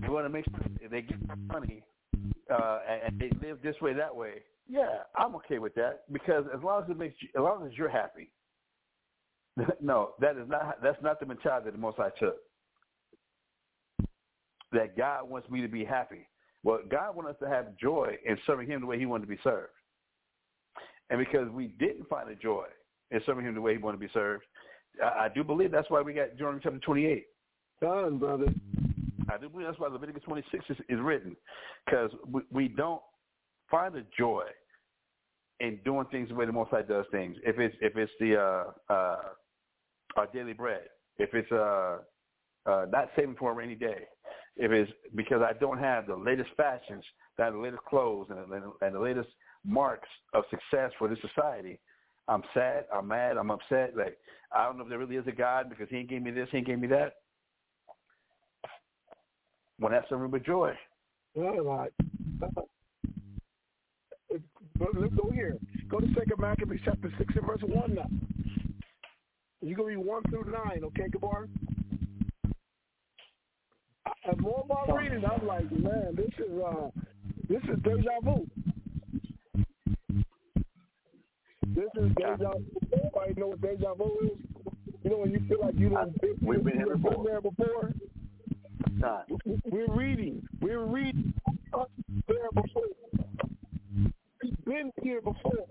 They want to make sure they get money uh, and, and they live this way, that way. Yeah, I'm okay with that because as long as it makes you, as long as you're happy. no, that is not that's not the mentality that the Most High took. That God wants me to be happy. Well, God wants us to have joy in serving Him the way He wanted to be served. And because we didn't find the joy in serving Him the way He wanted to be served, I, I do believe that's why we got Deuteronomy chapter 28. Done, brother. I do believe that's why Leviticus 26 is, is written, because we, we don't find the joy in doing things the way the Most High does things. If it's if it's the uh, uh, our daily bread, if it's uh, uh, not saving for a rainy day, if it's because I don't have the latest fashions, that the latest clothes, and, and, and the latest marks of success for this society, I'm sad, I'm mad, I'm upset. Like I don't know if there really is a God because He ain't gave me this, He ain't gave me that. When that's something with joy. All right. Uh, but let's go here. Go to Second Maccabees chapter six and verse one now. You can read one through nine, okay, Gabar? As more about reading, I'm like, man, this is uh, this is deja vu. This is deja vu. Everybody know what deja vu is? You know when you feel like you done been, We've been here before. there before? Nah. We're reading. We're reading there before. We've been here before.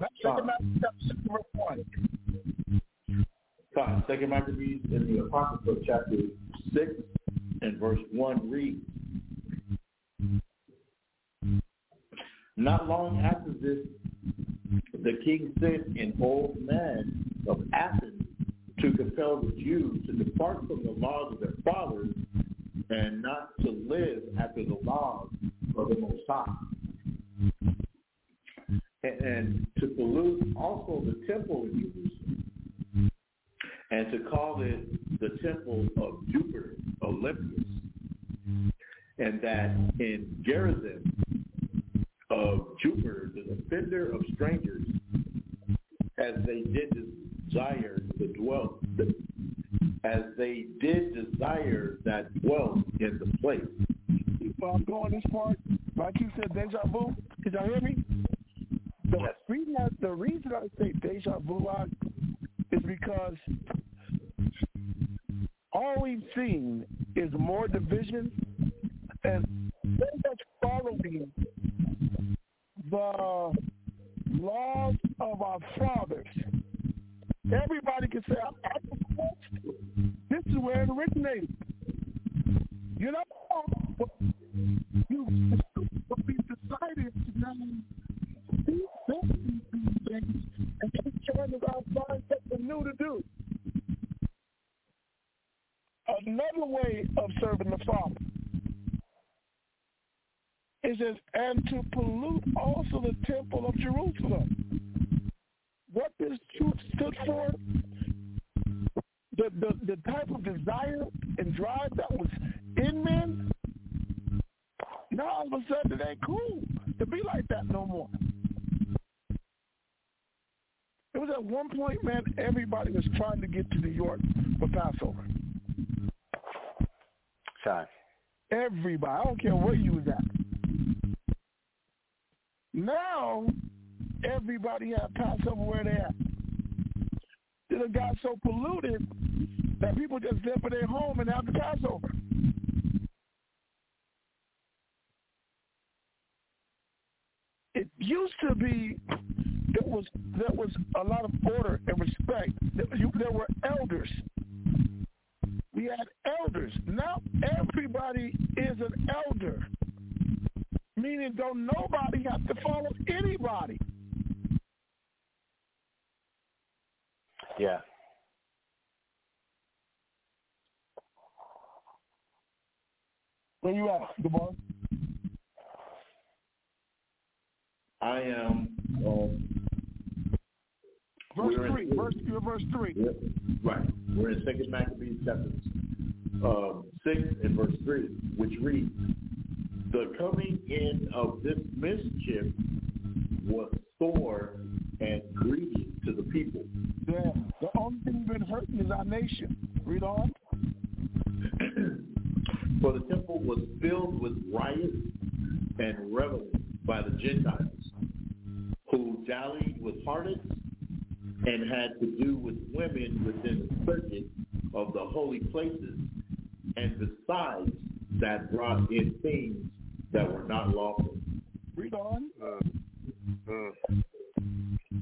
Let's check them out. Verse one. Fine. Second Maccabees in the Apocrypha chapter 6 and verse 1 reads, Not long after this, the king sent an old man of Athens to compel the Jews to depart from the laws of their fathers and not to live after the laws of the Most High. And, to pollute also the temple in Jerusalem and to call it the temple of Jupiter, Olympus, and that in Gerizim of Jupiter, the defender of strangers, as they did desire the dwell, as they did desire that dwelt in the place. Well, I'm going this part, like you said, deja vu. Did y'all hear me? The Yes. reason I, the reason I say deja vu is because all we've seen is more division and much following the laws of our fathers. Everybody can say, I, I, this is where it originated. You know, you, serving the Father is as and to pollute also the temple of Jerusalem. What this truth stood for, the, the, the type of desire and drive that was in men, now all of a sudden it ain't cool to be like that no more. It was at one point, man, everybody was trying to get to New York for Passover. Time. Everybody. I don't care where you was at. Now, everybody have Passover where they at. It got so polluted that people just live for their home and have the Passover. It used to be there was there was a lot of order and respect. There, you, there were elders. We elders. Now everybody is an elder, meaning don't nobody have to follow anybody. Yeah. Where you at, Gabon? I am um, Verse We're in- three. Verse, you're verse three. Yep. Right. We're in Second Maccabees chapter um, six and verse three, which reads, "The coming in of this mischief was sore and grievous to the people, Yeah. The only thing we've been hurting is our nation. Read on. for the temple was filled with riots and revelings by the Gentiles, who dallied with harlots and had to do with women within the circuit of the holy places, and besides that brought in things that were not lawful. Read on. Uh, uh,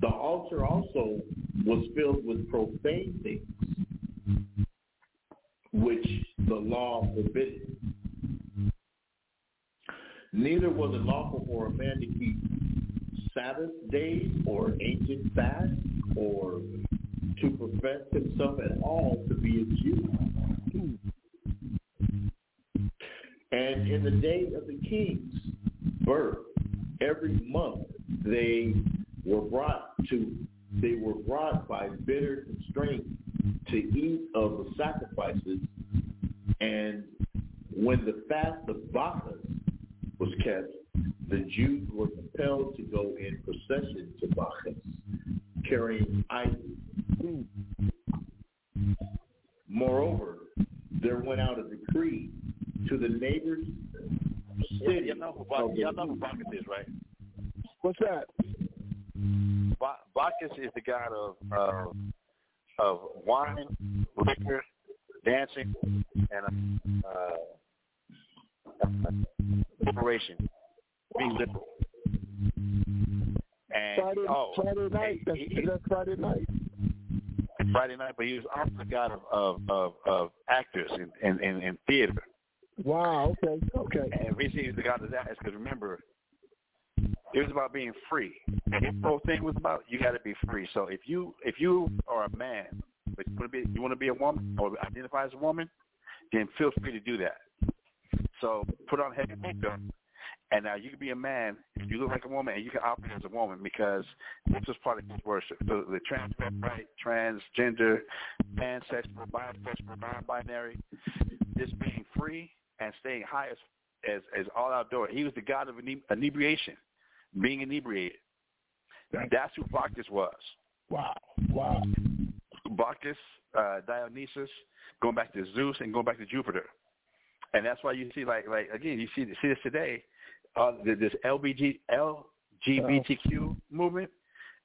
the altar also was filled with profane things, which the law forbidden. Neither was it lawful for a man to keep Sabbath days or ancient fasts or to profess himself at all to be a Jew. And in the day of the king's birth, every month they were brought to they were brought by bitter constraint to eat of the sacrifices and when the fast of Bacchus was kept, the Jews were compelled to go in procession to Bacchus, carrying idols. Moreover, there went out a decree to the neighbors city. Y'all know who Bacchus, y'all know who Bacchus is, right? What's that? Ba- Bacchus is the god of of of wine, liquor, dancing, and uh, liberation, being liberal. And Friday, oh, Friday night. That's, he- he- that's Friday night. Friday night, but he was also the god of of of, of actors in, in in in theater. Wow. Okay. Okay. And reason the god of that is because remember, it was about being free. And his whole thing was about you got to be free. So if you if you are a man, but you want to be you want to be a woman or identify as a woman, then feel free to do that. So put on heavy makeup, and now you can be a man you look like a woman, and you can operate as a woman because this was part of his worship. So the trans right, transgender, pansexual, bisexual, non-binary, just being free and staying high as as, as all outdoor. He was the god of ine- inebriation. being inebriated. That's who Bacchus was. Wow. Wow. Bacchus, uh, Dionysus, going back to Zeus and going back to Jupiter. And that's why you see, like, like again, you see, see this today, uh, this LBG, LGBTQ movement,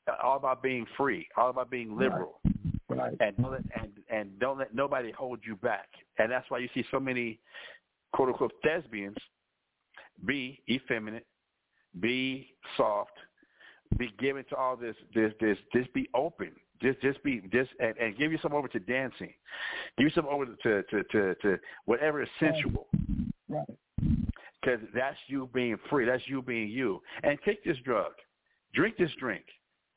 uh, all about being free, all about being liberal, Right. and don't let, and and don't let nobody hold you back. And that's why you see so many quote unquote thespians be effeminate, be soft, be given to all this this this this be open. Just just be just and, and give yourself over to dancing. Give yourself over to to to, to whatever is sensual. Right. Because that's you being free. That's you being you. And take this drug. Drink this drink.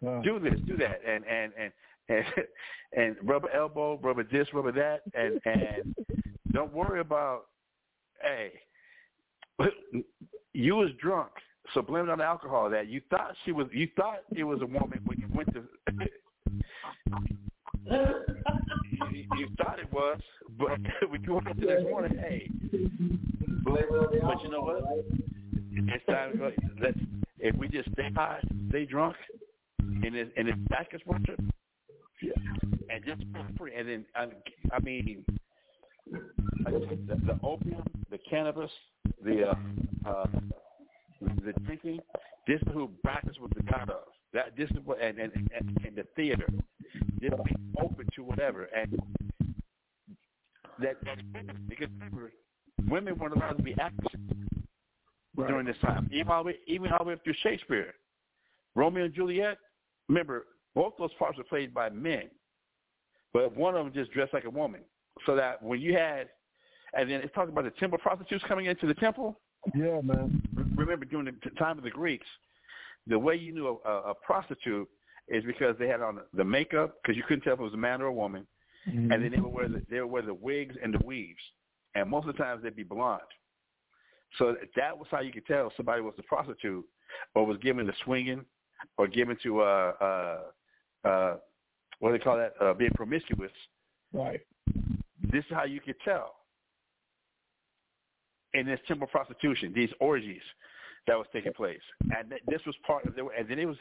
Uh, Do this, do that. And and and and, and rub elbow, rub a this, rub a that, and and don't worry about hey you was drunk, so blame it on the alcohol that you thought she was you thought it was a woman when you went to you, thought it was, but when you went the next morning, hey, but you know what? It's time to go. Let's if we just stay high, stay drunk, and it and it's Bacchus worship, yeah. and just be free. And then I, I mean, the, the opium, the cannabis, the uh, uh, the drinking. This is who practice was the god of. That this is what and and, and, and the theater. Just be open to whatever and that because remember, women weren't allowed to be actresses Right. during this time. Even all the way, even all the way up through Shakespeare. Romeo and Juliet, remember, both those parts were played by men. But one of them just dressed like a woman. So that when you had, and then it's talking about the temple prostitutes coming into the temple. Yeah, man. Remember, during the time of the Greeks, the way you knew a, a, prostitute is because they had on the makeup, because you couldn't tell if it was a man or a woman, Mm-hmm. and then they would wear the, they would wear the wigs and the weaves, and most of the times they'd be blonde. So that was how you could tell somebody was a prostitute or was given to swinging or given to uh uh uh what do they call that uh being promiscuous. Right. This is how you could tell. In this temple prostitution, these orgies that was taking place, and th- this was part of the, and then it was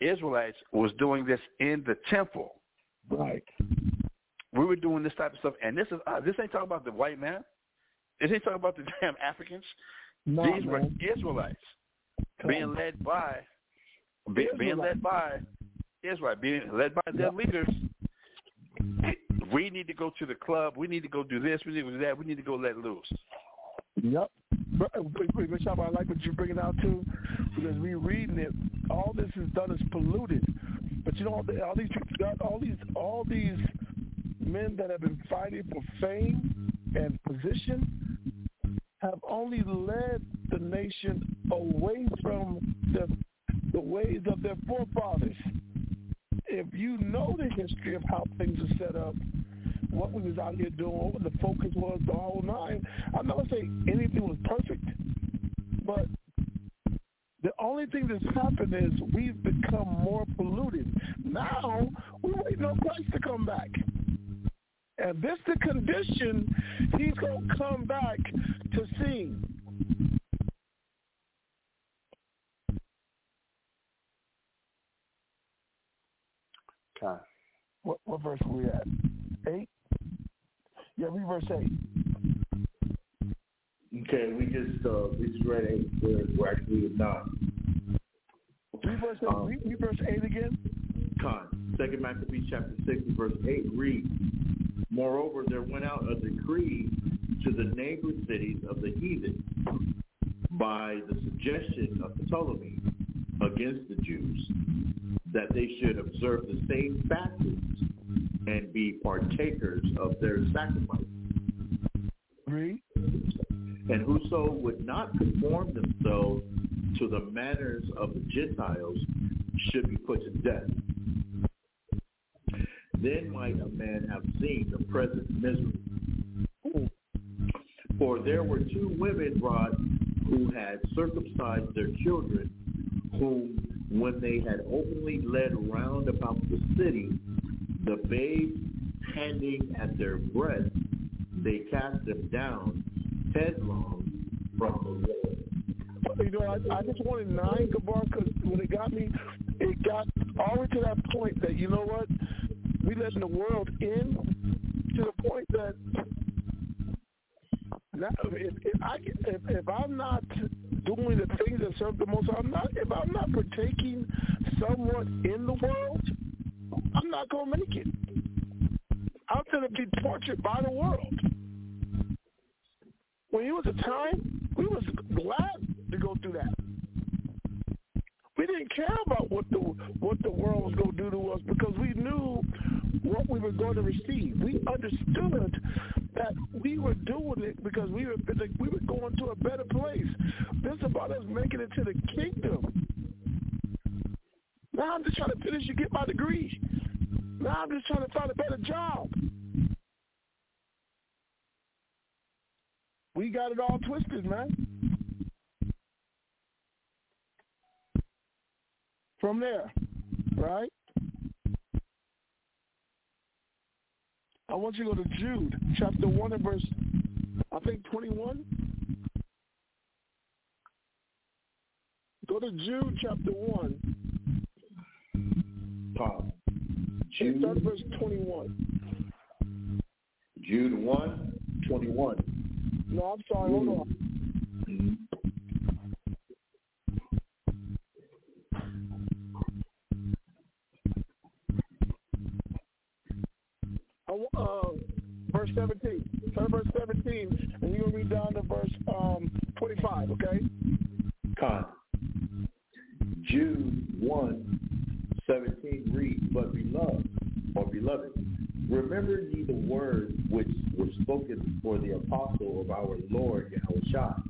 Israelites was doing this in the temple. Right. We were doing this type of stuff, and this is uh, this ain't talking about the white man. This ain't talking about the damn Africans. No, These were. Israelites Come being on. led by, be, being led by Israel, being led by their Yeah. leaders. We need to go to the club. We need to go do this. We need to do that. We need to go let loose. Yep. But, uh, I like what you're bringing out too, because we reading it. All this is done is polluted. But you know, all, the, all these all these, all these men that have been fighting for fame and position have only led the nation away from the the ways of their forefathers. If you know the history of how things are set up, what we was out here doing, what the focus was, the whole nine. I'm not gonna say anything was perfect, but the only thing that's happened is we've become more polluted. Now we're waiting on Christ to come back. And this the condition he's gonna come back to see. Okay. What, what verse are we at? Eight? Yeah, we verse eight. Okay, we just uh, we just read eight. We're, we're actually at nine. We verse eight. Um, we, we verse eight again. Con. Second Maccabees chapter six verse eight reads, Moreover, there went out a decree to the neighboring cities of the heathen by the suggestion of the Ptolemy against the Jews that they should observe the same statutes and be partakers of their sacrifice. And whoso would not conform themselves to the manners of the Gentiles should be put to death. Then might a man have seen the present misery. For there were two women brought who had circumcised their children, whom, when they had openly led round about the city, the babes handing at their breasts, they cast them down headlong from the wall. you know, I, I just wanted nine Gabar because when it got me, it got all the way to that point that you know what, we letting the world in to the point that now, if, if I if, if I'm not doing the things that serve the most, I'm not. If I'm not partaking somewhat in the world, I'm not gonna make it. I'm gonna be tortured by the world. When it was a time, we was glad to go through that. We didn't care about what the what the world was going to do to us because we knew what we were going to receive. We understood that we were doing it because we were we were going to a better place. This is about us making it to the kingdom. Now I'm just trying to finish and get my degree. Now I'm just trying to find a better job. We got it all twisted, man. From there, right? I want you to go to Jude, chapter 1 and verse, I think 21. Go to Jude, chapter 1. Pause. Jude, start verse 21. Jude 1, 21. No, I'm sorry. Hold on. Mm-hmm. Spoken for the apostle of our Lord Yahushua,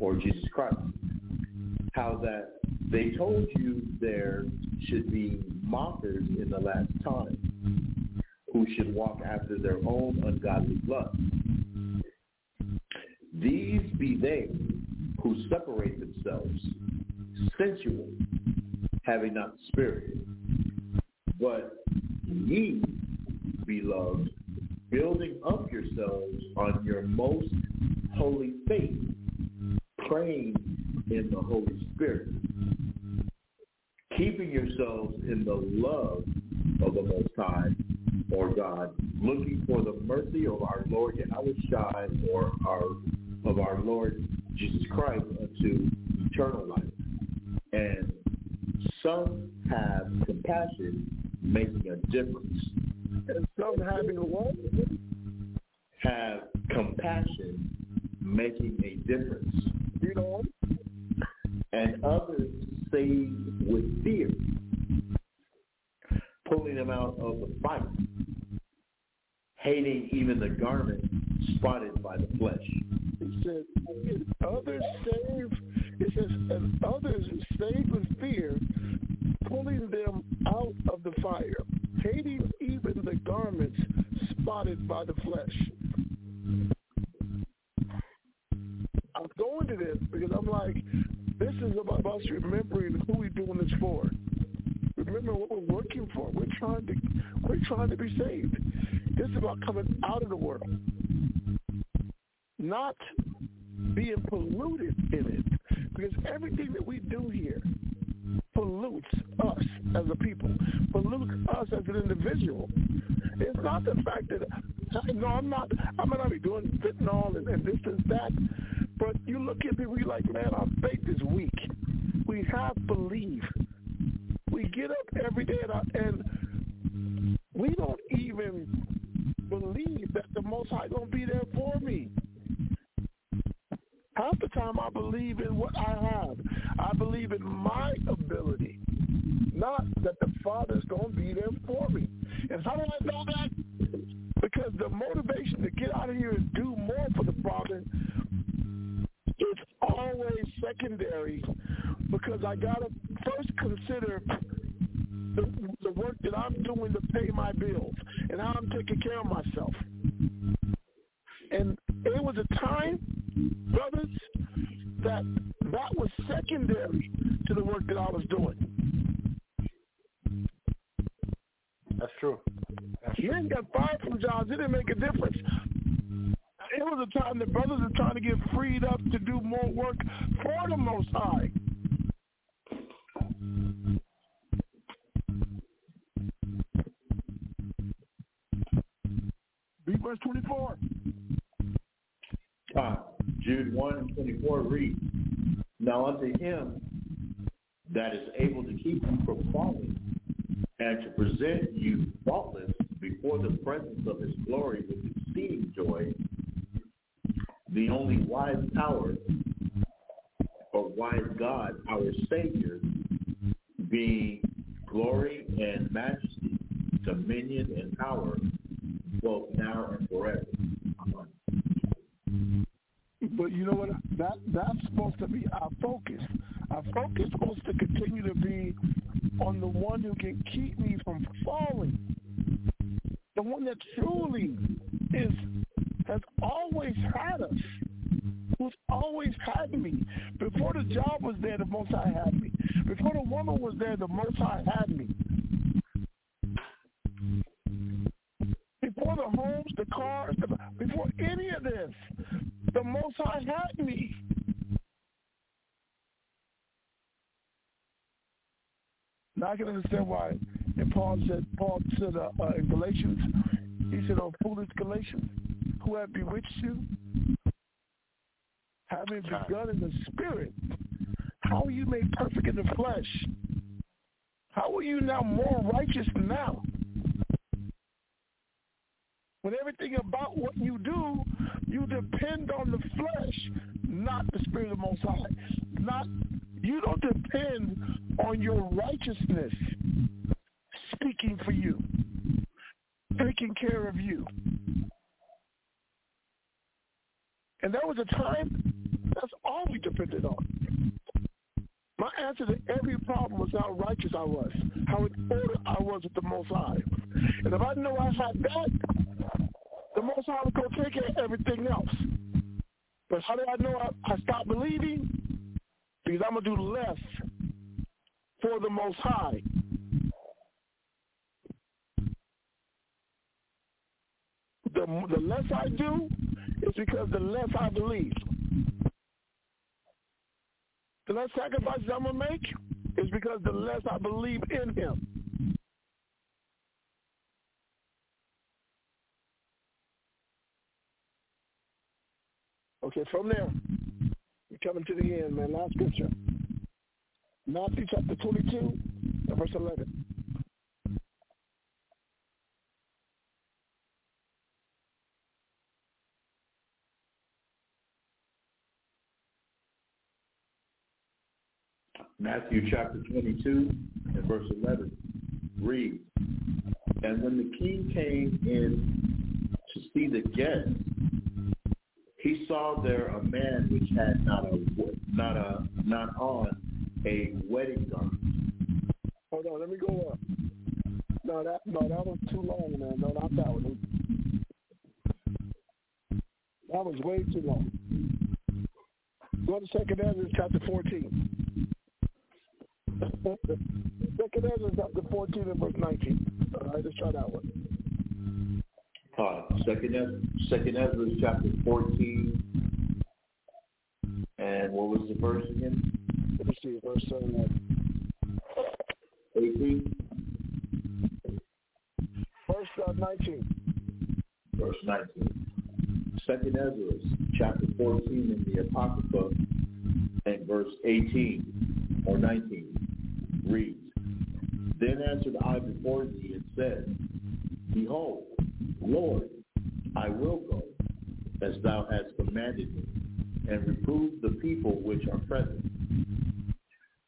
or Jesus Christ, how that they told you there should be mockers in the last time, who should walk after their own ungodly lust. These be they who separate themselves, sensual, having not the spirit. But ye, beloved, building up yourselves on your most holy faith, praying in the Holy Spirit, keeping yourselves in the love of the Most High, or God, looking for the mercy of our Lord Yahushua or our of our Lord Jesus Christ unto eternal life. And some have compassion, making a difference. And some having what? Have compassion, making a difference. You know? And others save with fear, pulling them out of the fight, hating even the garment spotted by the flesh. It says, others save, it says, and others save with fear, pulling them out of the fire, hating even the garments spotted by the flesh. I'm going to this because I'm like, this is about us remembering who we're doing this for. Remember what we're working for. We're trying to we're trying to be saved. This is about coming out of the world. Not being polluted in it. Because everything that we do here pollutes us as a people, pollutes us as an individual. It's not the fact that no, I'm not. I might not be doing fentanyl and, and this and that, but you look at people, you're like, man, our faith is weak. We have belief. We get up every day and, our, and we don't even believe that the Most High gonna be there for me. Half the time I believe in what I have. I believe in my ability, not that the Father's going to be there for me. And how do I know that? Because the motivation to get out of here and do more for the Father is always secondary because I got to first consider the, the work that I'm doing to pay my bills and how I'm taking care of myself. And it was a time, brothers, that that was secondary to the work that I was doing. That's true. That's true. Men got fired from jobs. It didn't make a difference. It was a time that brothers are trying to get freed up to do more work for the Most High. Verse 24. Jude 1 and 24 reads, Now unto him that is able to keep you from falling and to present you faultless before the presence of his glory with exceeding joy, the only wise power or wise God, our Savior, being glory and majesty, dominion and power, both now and forever. You know what? That that's supposed to be our focus. Our focus is supposed to continue to be on the one who can keep me from falling. The one that truly is has always had us. Who's always had me. Before the job was there, the Most had me. Before the woman was there, the Most had me. Most High had me. Now I can understand why. And Paul said, Paul said uh, uh, in Galatians, he said, "Oh, foolish Galatians, who have bewitched you, having begun in the spirit, how are you made perfect in the flesh? How are you now more righteous than now? When everything about what you do, you depend on the flesh, not the spirit of the Most High. Not you don't depend on your righteousness speaking for you, taking care of you. And there was a time that's all we depended on. My answer to every problem was how righteous I was, how in order I was with the Most High. And if I know I had that, the Most High would go take care of everything else. But how do I know I, I stopped believing? Because I'm going to do less for the Most High. The, the less I do is because the less I believe. The less sacrifices I'm going to make is because the less I believe in him. Okay, from there, we're coming to the end, man. Last scripture. Matthew chapter 22, verse 11. Matthew chapter 22 and verse 11 reads, And when the king came in to see the guests, he saw there a man which had not a not a not on a wedding garment. Hold on, let me go up. No, that no, that was too long, man. No, not that one. That was way too long. Go to Second Ezra chapter 14. Second Ezra chapter 14 and verse 19. All right, let's try that one. Uh, second, Ezra, second Ezra chapter 14. And what was the verse again? Let me see, verse uh, 18. Verse uh, 19. Verse 19. Second Ezra chapter 14 in the Apocrypha and verse 18 or 19 reads, Then answered I before thee and said, Behold, Lord, I will go, as thou hast commanded me, and reprove the people which are present.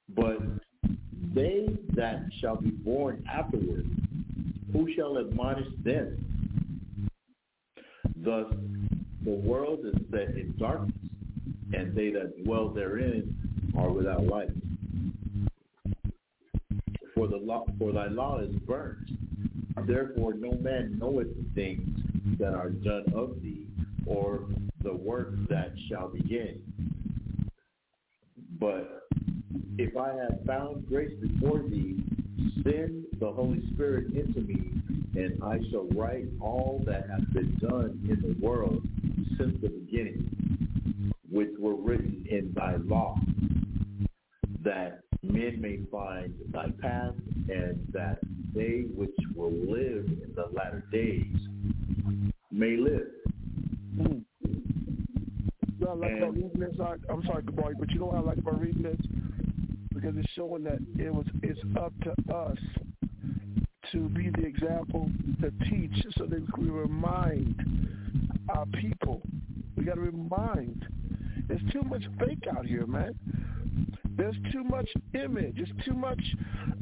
But they that shall be born afterward, who shall admonish them? Thus the world is set in darkness, and they that dwell therein Therefore no man knoweth the things that are done of thee, or the work that shall begin. But if I have found grace before thee, send the Holy Spirit into me, and I shall write all that hath been done in the world since the beginning, which were written in thy law, that men may find thy path, and that they which will live in the latter days may live. Mm. You know, I like about reading this. I, I'm sorry, Kabari, but you know what I like about reading this? Because it's showing that it was it's up to us to be the example, to teach, so that we remind our people. We got to remind. There's too much fake out here, man. There's too much image. There's too much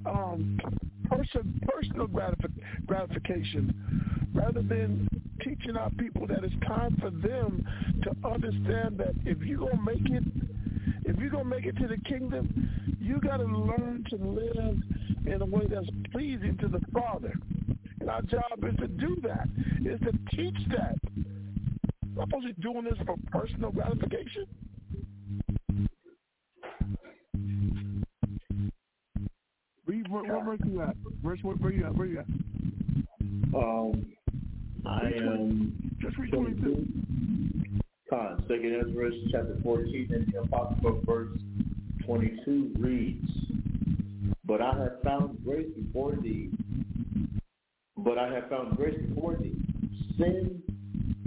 um, person, personal gratific- gratification, rather than teaching our people that it's time for them to understand that if you're gonna make it, if you're gonna make it to the kingdom, you got to learn to live in a way that's pleasing to the Father. And our job is to do that, is to teach that. I'm not supposed to be doing this for personal gratification. Read where, where verse you at? Verse where, where you at? Where you at? Um, I am Just read 22. Con, Second Ezra chapter 14 and the Apocrypha verse 22 reads, But I have found grace before thee, but I have found grace before thee. Send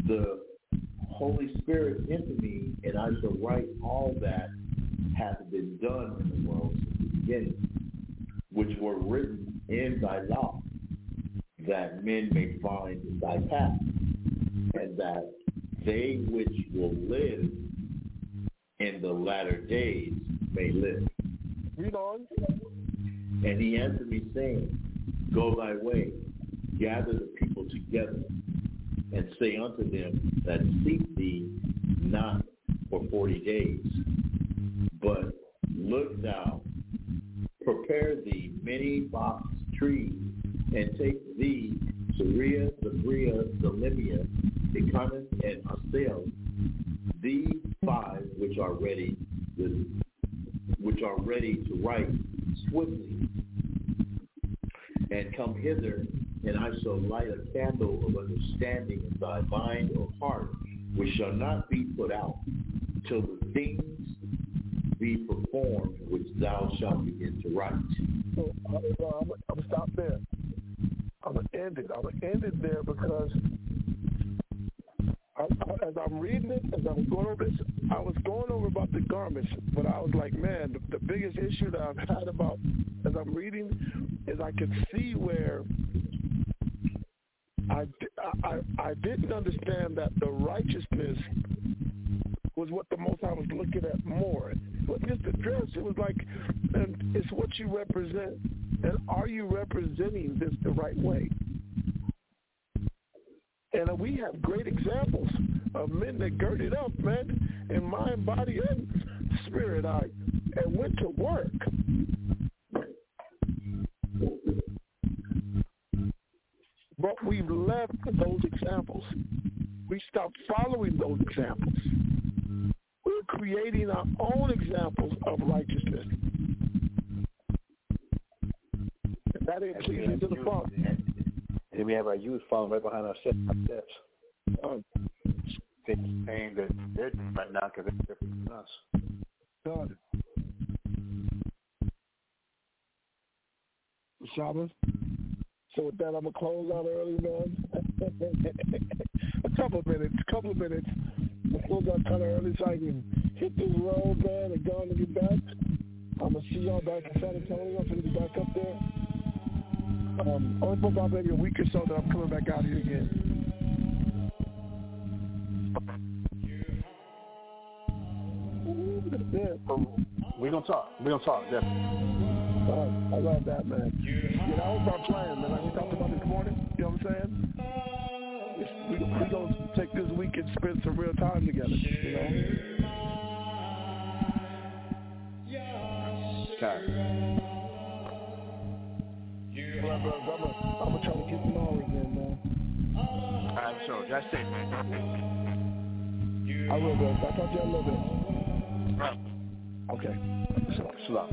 the Holy Spirit into me, and I shall write all that hath been done in the world since the beginning, which were written in thy law, that men may find thy path, and that they which will live in the latter days may live. Read on. And he answered me, saying, Go thy way, gather the people together, and say unto them that seek thee not for forty days, but look thou, prepare thee many box trees, and take thee Syria, Sabria, Selemia, Ecanus, and Asiel, these five which are ready, which are ready to write swiftly, and come hither, and I shall light a candle of understanding in thy mind or heart, which shall not be put out, till the things be performed which thou shalt begin to write. So I'm, I'm gonna stop there. I'm gonna end it. I'm gonna end it there because I, I, as I'm reading it, as I was going over this, I was going over about the garments, but I was like, man, the, the biggest issue that I've had about as I'm reading is I could see where I, I, I didn't understand that the righteousness was what the most I was looking at more. It wasn't just the dress. It was like, and it's what you represent. And are you representing this the right way? And we have great examples of men that girded up, man, in mind, body, and spirit, I, and went to work. We've left those examples. We stopped following those examples. We're creating our own examples of righteousness. And that ain't pleasing to the Father. And we have our youth following right behind our steps. Um, Things saying that they're doing right now because they're different from us. God. Shabbos. So with that, I'm gonna close out early, man. a couple of minutes, a couple of minutes. I'm gonna close out kind of early so I can hit this road, man, and go on and get back. I'm gonna see y'all back in San Antonio. I'm gonna be back up there. Um, only for about maybe a week or so that I'm coming back out here again. Yeah. We're gonna talk. We're gonna talk, definitely. I love that, man. You know, that was our plan, man. Like we talked about this morning. You know what I'm saying? It's, we, we're going to take this week and spend some real time together, you know? Okay. Well, bro, I'm going to try to get them all again, man. All right, so that's it, man. I will, bro. I'll talk to you in a little bit. Right. Okay. Salam.